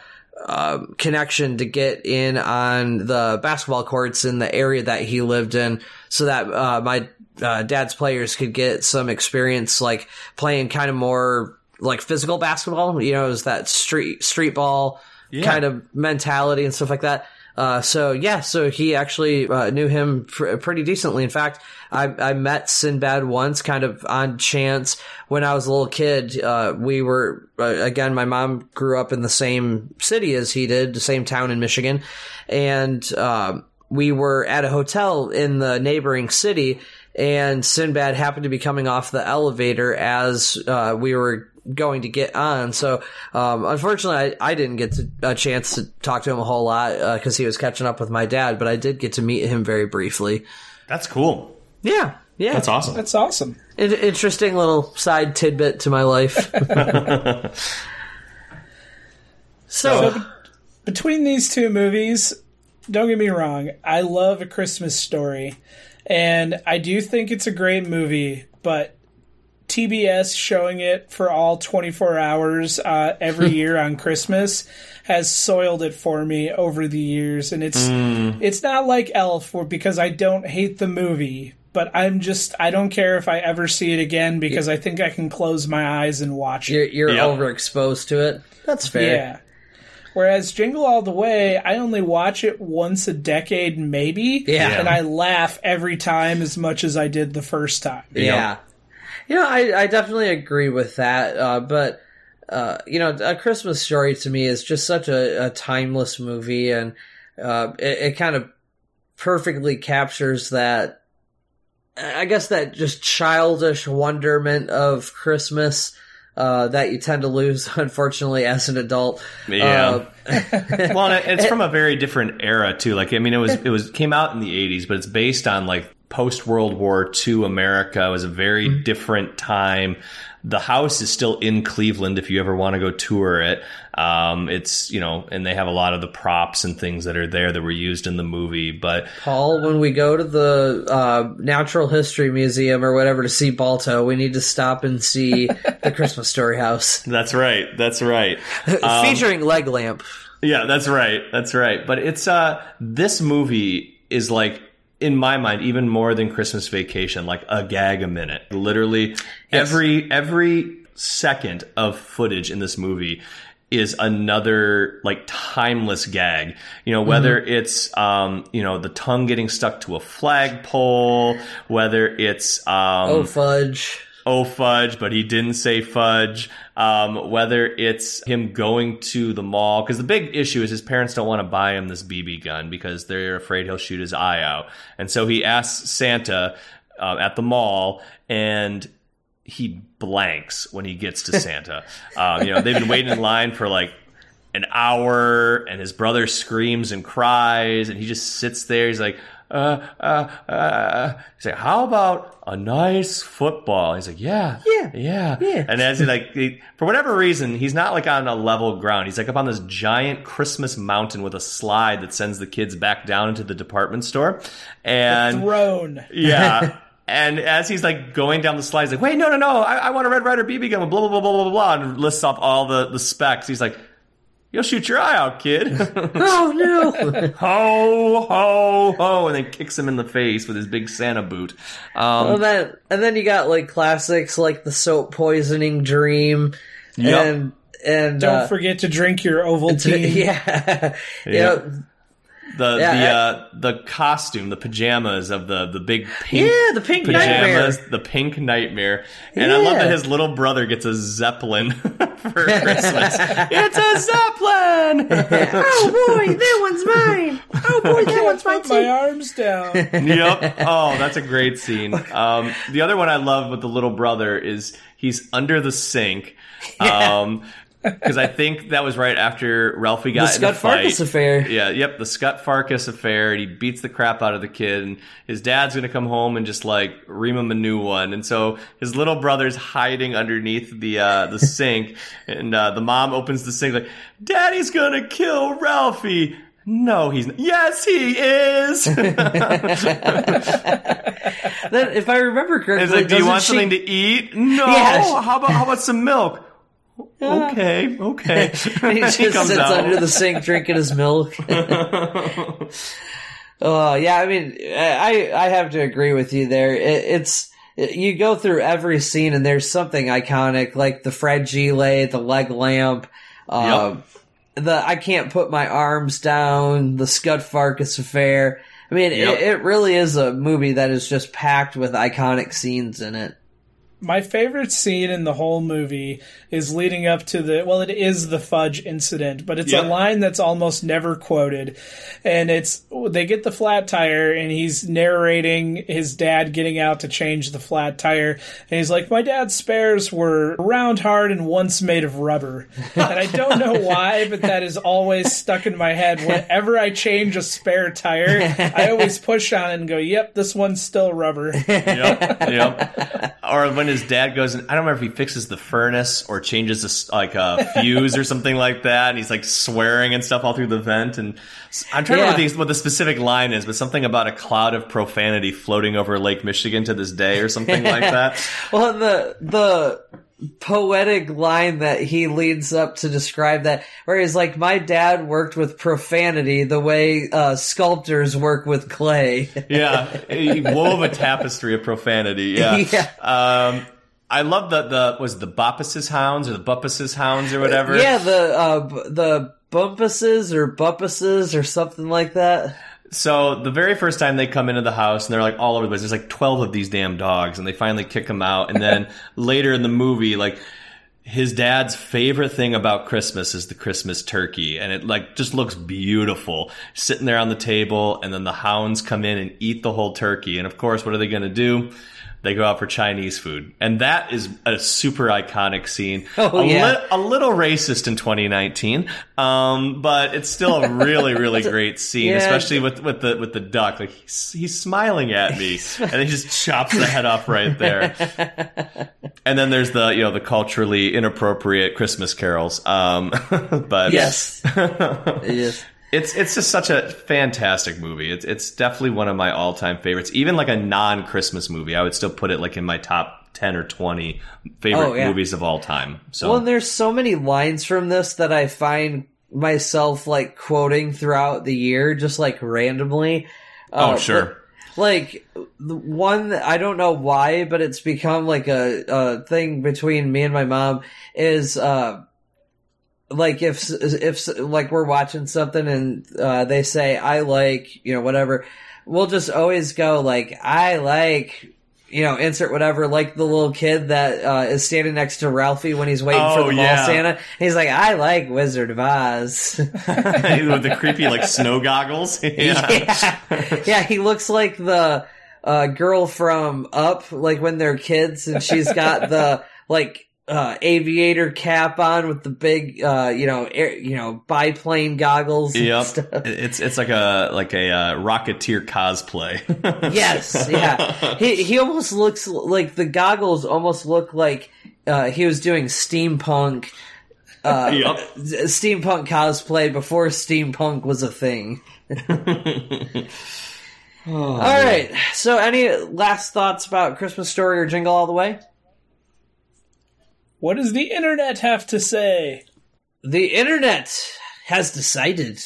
uh, connection to get in on the basketball courts in the area that he lived in, so that uh, my uh, dad's players could get some experience, like playing kind of more like physical basketball. You know, it was that street street ball kind of mentality and stuff like that. Uh, so yeah, so he actually uh, knew him pr- pretty decently. In fact, I, I met Sinbad once, kind of on chance when I was a little kid. Uh, we were uh, again, my mom grew up in the same city as he did, the same town in Michigan, and um, we were at a hotel in the neighboring city. And Sinbad happened to be coming off the elevator as uh, we were going to get on. So, um, unfortunately, I, I didn't get to, a chance to talk to him a whole lot because he was catching up with my dad. But I did get to meet him very briefly. That's cool. Yeah, yeah, That's awesome. That's awesome. In- interesting little side tidbit to my life. *laughs* so, Between these two movies, don't get me wrong, I love A Christmas Story, and I do think it's a great movie, but TBS showing it for all 24 hours uh, every *laughs* year on Christmas has soiled it for me over the years, and it's it's not like Elf, or because I don't hate the movie. But I'm just, I don't care if I ever see it again because I think I can close my eyes and watch it. you're, you're Yep. overexposed to it. That's fair. Yeah. Whereas Jingle All the Way, I only watch it once a decade, maybe. Yeah. And I laugh every time as much as I did the first time. Yeah. You know, I, I definitely agree with that. Uh, but, uh, you know, A Christmas Story to me is just such a, a timeless movie and, uh, it, it kind of perfectly captures that, I guess that just childish wonderment of Christmas, uh, that you tend to lose, *laughs* unfortunately, as an adult. Yeah. Uh, well, it's *laughs* from a very different era too. Like, I mean, it was it was came out in the '80s, but it's based on like post World War II America. It was a very Mm-hmm. different time. The house is still in Cleveland if you ever want to go tour it. Um, it's, you know, and they have a lot of the props and things that are there that were used in the movie. But Paul, when we go to the uh, Natural History Museum or whatever to see Balto, we need to stop and see the *laughs* Christmas Story house that's right. That's right. *laughs* Um, featuring leg lamp. Yeah, that's right. That's right. But it's uh this movie is like in my mind even more than Christmas Vacation, like a gag a minute. Literally every every second of footage in this movie is another like timeless gag. You know, whether it's um, you know, the tongue getting stuck to a flagpole, whether it's um Oh fudge! Oh fudge, but he didn't say fudge. Um, whether it's him going to the mall, because the big issue is his parents don't want to buy him this BB gun because they're afraid he'll shoot his eye out, and so he asks Santa uh, at the mall, and he blanks when he gets to Santa. *laughs* um, you know, they've been waiting in line for like an hour and his brother screams and cries and he just sits there he's like uh, uh, uh, he's like, how about a nice football? He's like, yeah, Yeah, yeah, yeah. And as he like, he, for whatever reason, he's not like on a level ground. He's like up on this giant Christmas mountain with a slide that sends the kids back down into the department store. And Throne. yeah. *laughs* And as he's like going down the slide, he's like, wait, no, no, no, I, I want a Red Ryder BB gun, blah, blah, blah, blah, blah, blah, and lists off all the, the specs. He's like, you'll shoot your eye out, kid. *laughs* Oh no! *laughs* ho, ho, ho, and then kicks him in the face with his big Santa boot. Um, and then and then you got like classics like the soap poisoning dream, Yep. and and Don't uh, forget to drink your Ovaltine. *laughs* yeah, you Yeah. know, the Yeah, the uh, the costume, the pajamas of the the big pink Yeah, the pink pajamas, nightmare. the pink nightmare, and I love that his little brother gets a zeppelin *laughs* for *laughs* Christmas. it's a zeppelin. *laughs* oh boy, that one's mine. Oh boy, that one's mine Put my arms down. yep. Oh, that's a great scene. Um, the other one I love with the little brother is he's under the sink. Um, because I think that was right after Ralphie got The Scott. Farkus affair. Yeah, yep, the Scott Farkus affair, and he beats the crap out of the kid, and his dad's gonna come home and just like ream him a new one, and so his little brother's hiding underneath the uh, the *laughs* sink, and uh, the mom opens the sink like, "Daddy's gonna kill Ralphie." No, he's n- yes, he is. *laughs* *laughs* Then, if I remember correctly, like, do you want she- something to eat? No. Yeah. How about how about some milk? Okay, okay. *laughs* he just He sits out. under the sink drinking his milk. *laughs* *laughs* Oh yeah, I mean, I I have to agree with you there. It, it's you go through every scene and there's something iconic, like the Fred fragile, the leg lamp, uh, the I can't put my arms down, the Scut Farkus affair. I mean, Yep. it, it really is a movie that is just packed with iconic scenes in it. My favorite scene in the whole movie is leading up to the well, it is the fudge incident, but it's Yep. a line that's almost never quoted, and it's they get the flat tire, and he's narrating his dad getting out to change the flat tire, and he's like, "My dad's spares were round, hard, and once made of rubber," *laughs* and I don't know why, but that is always stuck in my head. Whenever I change a spare tire, I always push on it and go, "Yep, this one's still rubber." *laughs* yep, yep. Or when his dad goes, and I don't remember if he fixes the furnace or changes this like a fuse or something like that, and he's like swearing and stuff all through the vent. And I'm trying to remember what the, what the specific line is, but something about a cloud of profanity floating over Lake Michigan to this day, or something like *laughs* that. Well, the the poetic line that he leads up to describe that, where he's like, "My dad worked with profanity the way uh, sculptors work with clay." *laughs* yeah, he wove a tapestry of profanity. Yeah. *laughs* Yeah. Um, I love the the was it the Boppuses hounds or the Buppuses hounds or whatever. yeah, the uh, b- the bumpuses or buppuses or something like that. So the very first time they come into the house and they're like all over the place. There's like twelve of these damn dogs, and they finally kick them out. And then *laughs* later in the movie, like his dad's favorite thing about Christmas is the Christmas turkey, and it like just looks beautiful sitting there on the table. And then the hounds come in and eat the whole turkey. And of course, what are they going to do? They go out for Chinese food, and that is a super iconic scene. Oh, a, yeah. a little racist in 2019, um, but it's still a really, really *laughs* great scene, Yeah. especially with with the with the duck. Like he's, he's smiling at me, *laughs* and he just chops the head off right there. *laughs* And then there's the you know the culturally inappropriate Christmas carols. Um, but Yes. yes. It's it's just such a fantastic movie. It's it's definitely one of my all time favorites. Even like a non Christmas movie, I would still put it like in my top ten or twenty favorite Oh, yeah. movies of all time. So Well, and there's so many lines from this that I find myself like quoting throughout the year, just like randomly. oh Uh, sure, like the one I don't know why, but it's become like a, a thing between me and my mom is uh like if if like we're watching something and uh they say I like you know whatever, we'll just always go like I like. You know, insert whatever, like the little kid that uh, is standing next to Ralphie when he's waiting Oh, for the mall. Santa. He's like, "I like Wizard of Oz." *laughs* with the creepy like snow goggles. *laughs* *laughs* yeah. yeah. yeah, he looks like the uh, girl from Up, like when they're kids, and she's got the like uh, aviator cap on with the big, uh, you know, air, you know, biplane goggles. and Yep, stuff. it's it's like a like a uh, Rocketeer cosplay. *laughs* Yes, yeah. He he almost looks like the goggles almost look like uh, he was doing steampunk. Uh, Yep. steampunk cosplay before steampunk was a thing. *laughs* *laughs* All right. So, any last thoughts about Christmas Story or Jingle All the Way? What does the internet have to say? The internet has decided.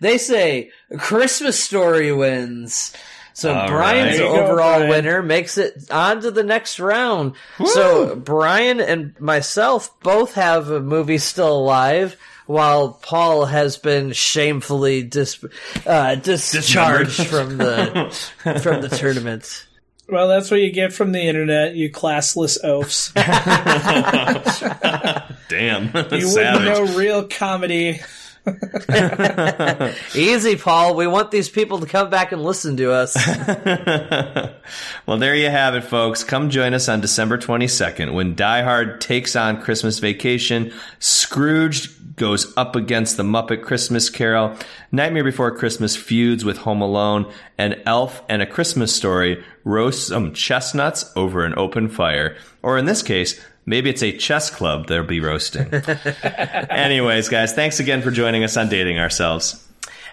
They say Christmas Story wins. So All Brian's right. There you go, overall Brian. winner makes it on to the next round. So Brian and myself both have a movie still alive, while Paul has been shamefully dis- uh, discharged from the *laughs* from the tournament. Well, that's what you get from the internet, you classless oafs. *laughs* *laughs* Damn, *laughs* You wouldn't know real comedy. *laughs* Easy, Paul. We want these people to come back and listen to us. *laughs* well, there you have it, folks. Come join us on December 22nd when Die Hard takes on Christmas Vacation, Scrooge goes up against the Muppet Christmas Carol, Nightmare Before Christmas feuds with Home Alone, and Elf and A Christmas Story roast some chestnuts over an open fire. Or in this case, maybe it's a chess club they'll be roasting. *laughs* Anyways, guys, thanks again for joining us on Dating Ourselves.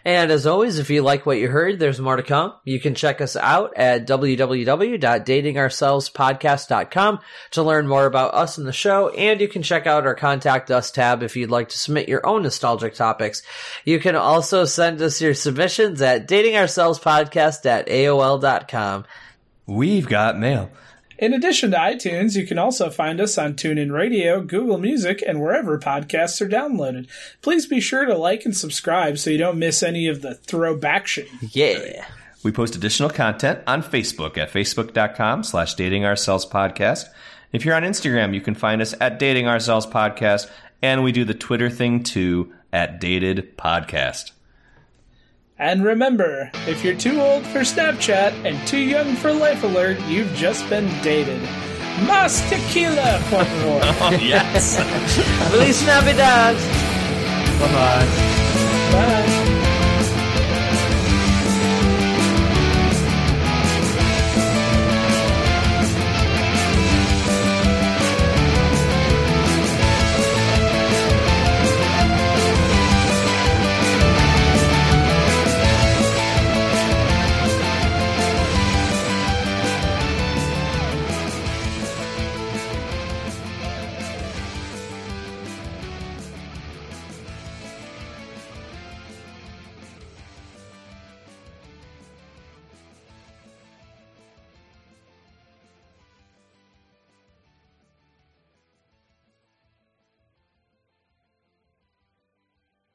And as always, if you like what you heard, there's more to come. You can check us out at www.datingourselvespodcast.com to learn more about us and the show. And you can check out our contact us tab if you'd like to submit your own nostalgic topics. You can also send us your submissions at datingourselvespodcast at AOL.com. We've got mail. In addition to iTunes, you can also find us on TuneIn Radio, Google Music, and wherever podcasts are downloaded. Please be sure to like and subscribe so you don't miss any of the throwback shit. Yeah. We post additional content on Facebook at facebook.com slash dating ourselves podcast. If you're on Instagram, you can find us at dating ourselves podcast, and we do the Twitter thing too at dated podcast. And remember, if you're too old for Snapchat and too young for Life Alert, you've just been dated. Mas tequila, por favor. *laughs* Oh, yes. *laughs* Feliz Navidad! Bye-bye. Bye.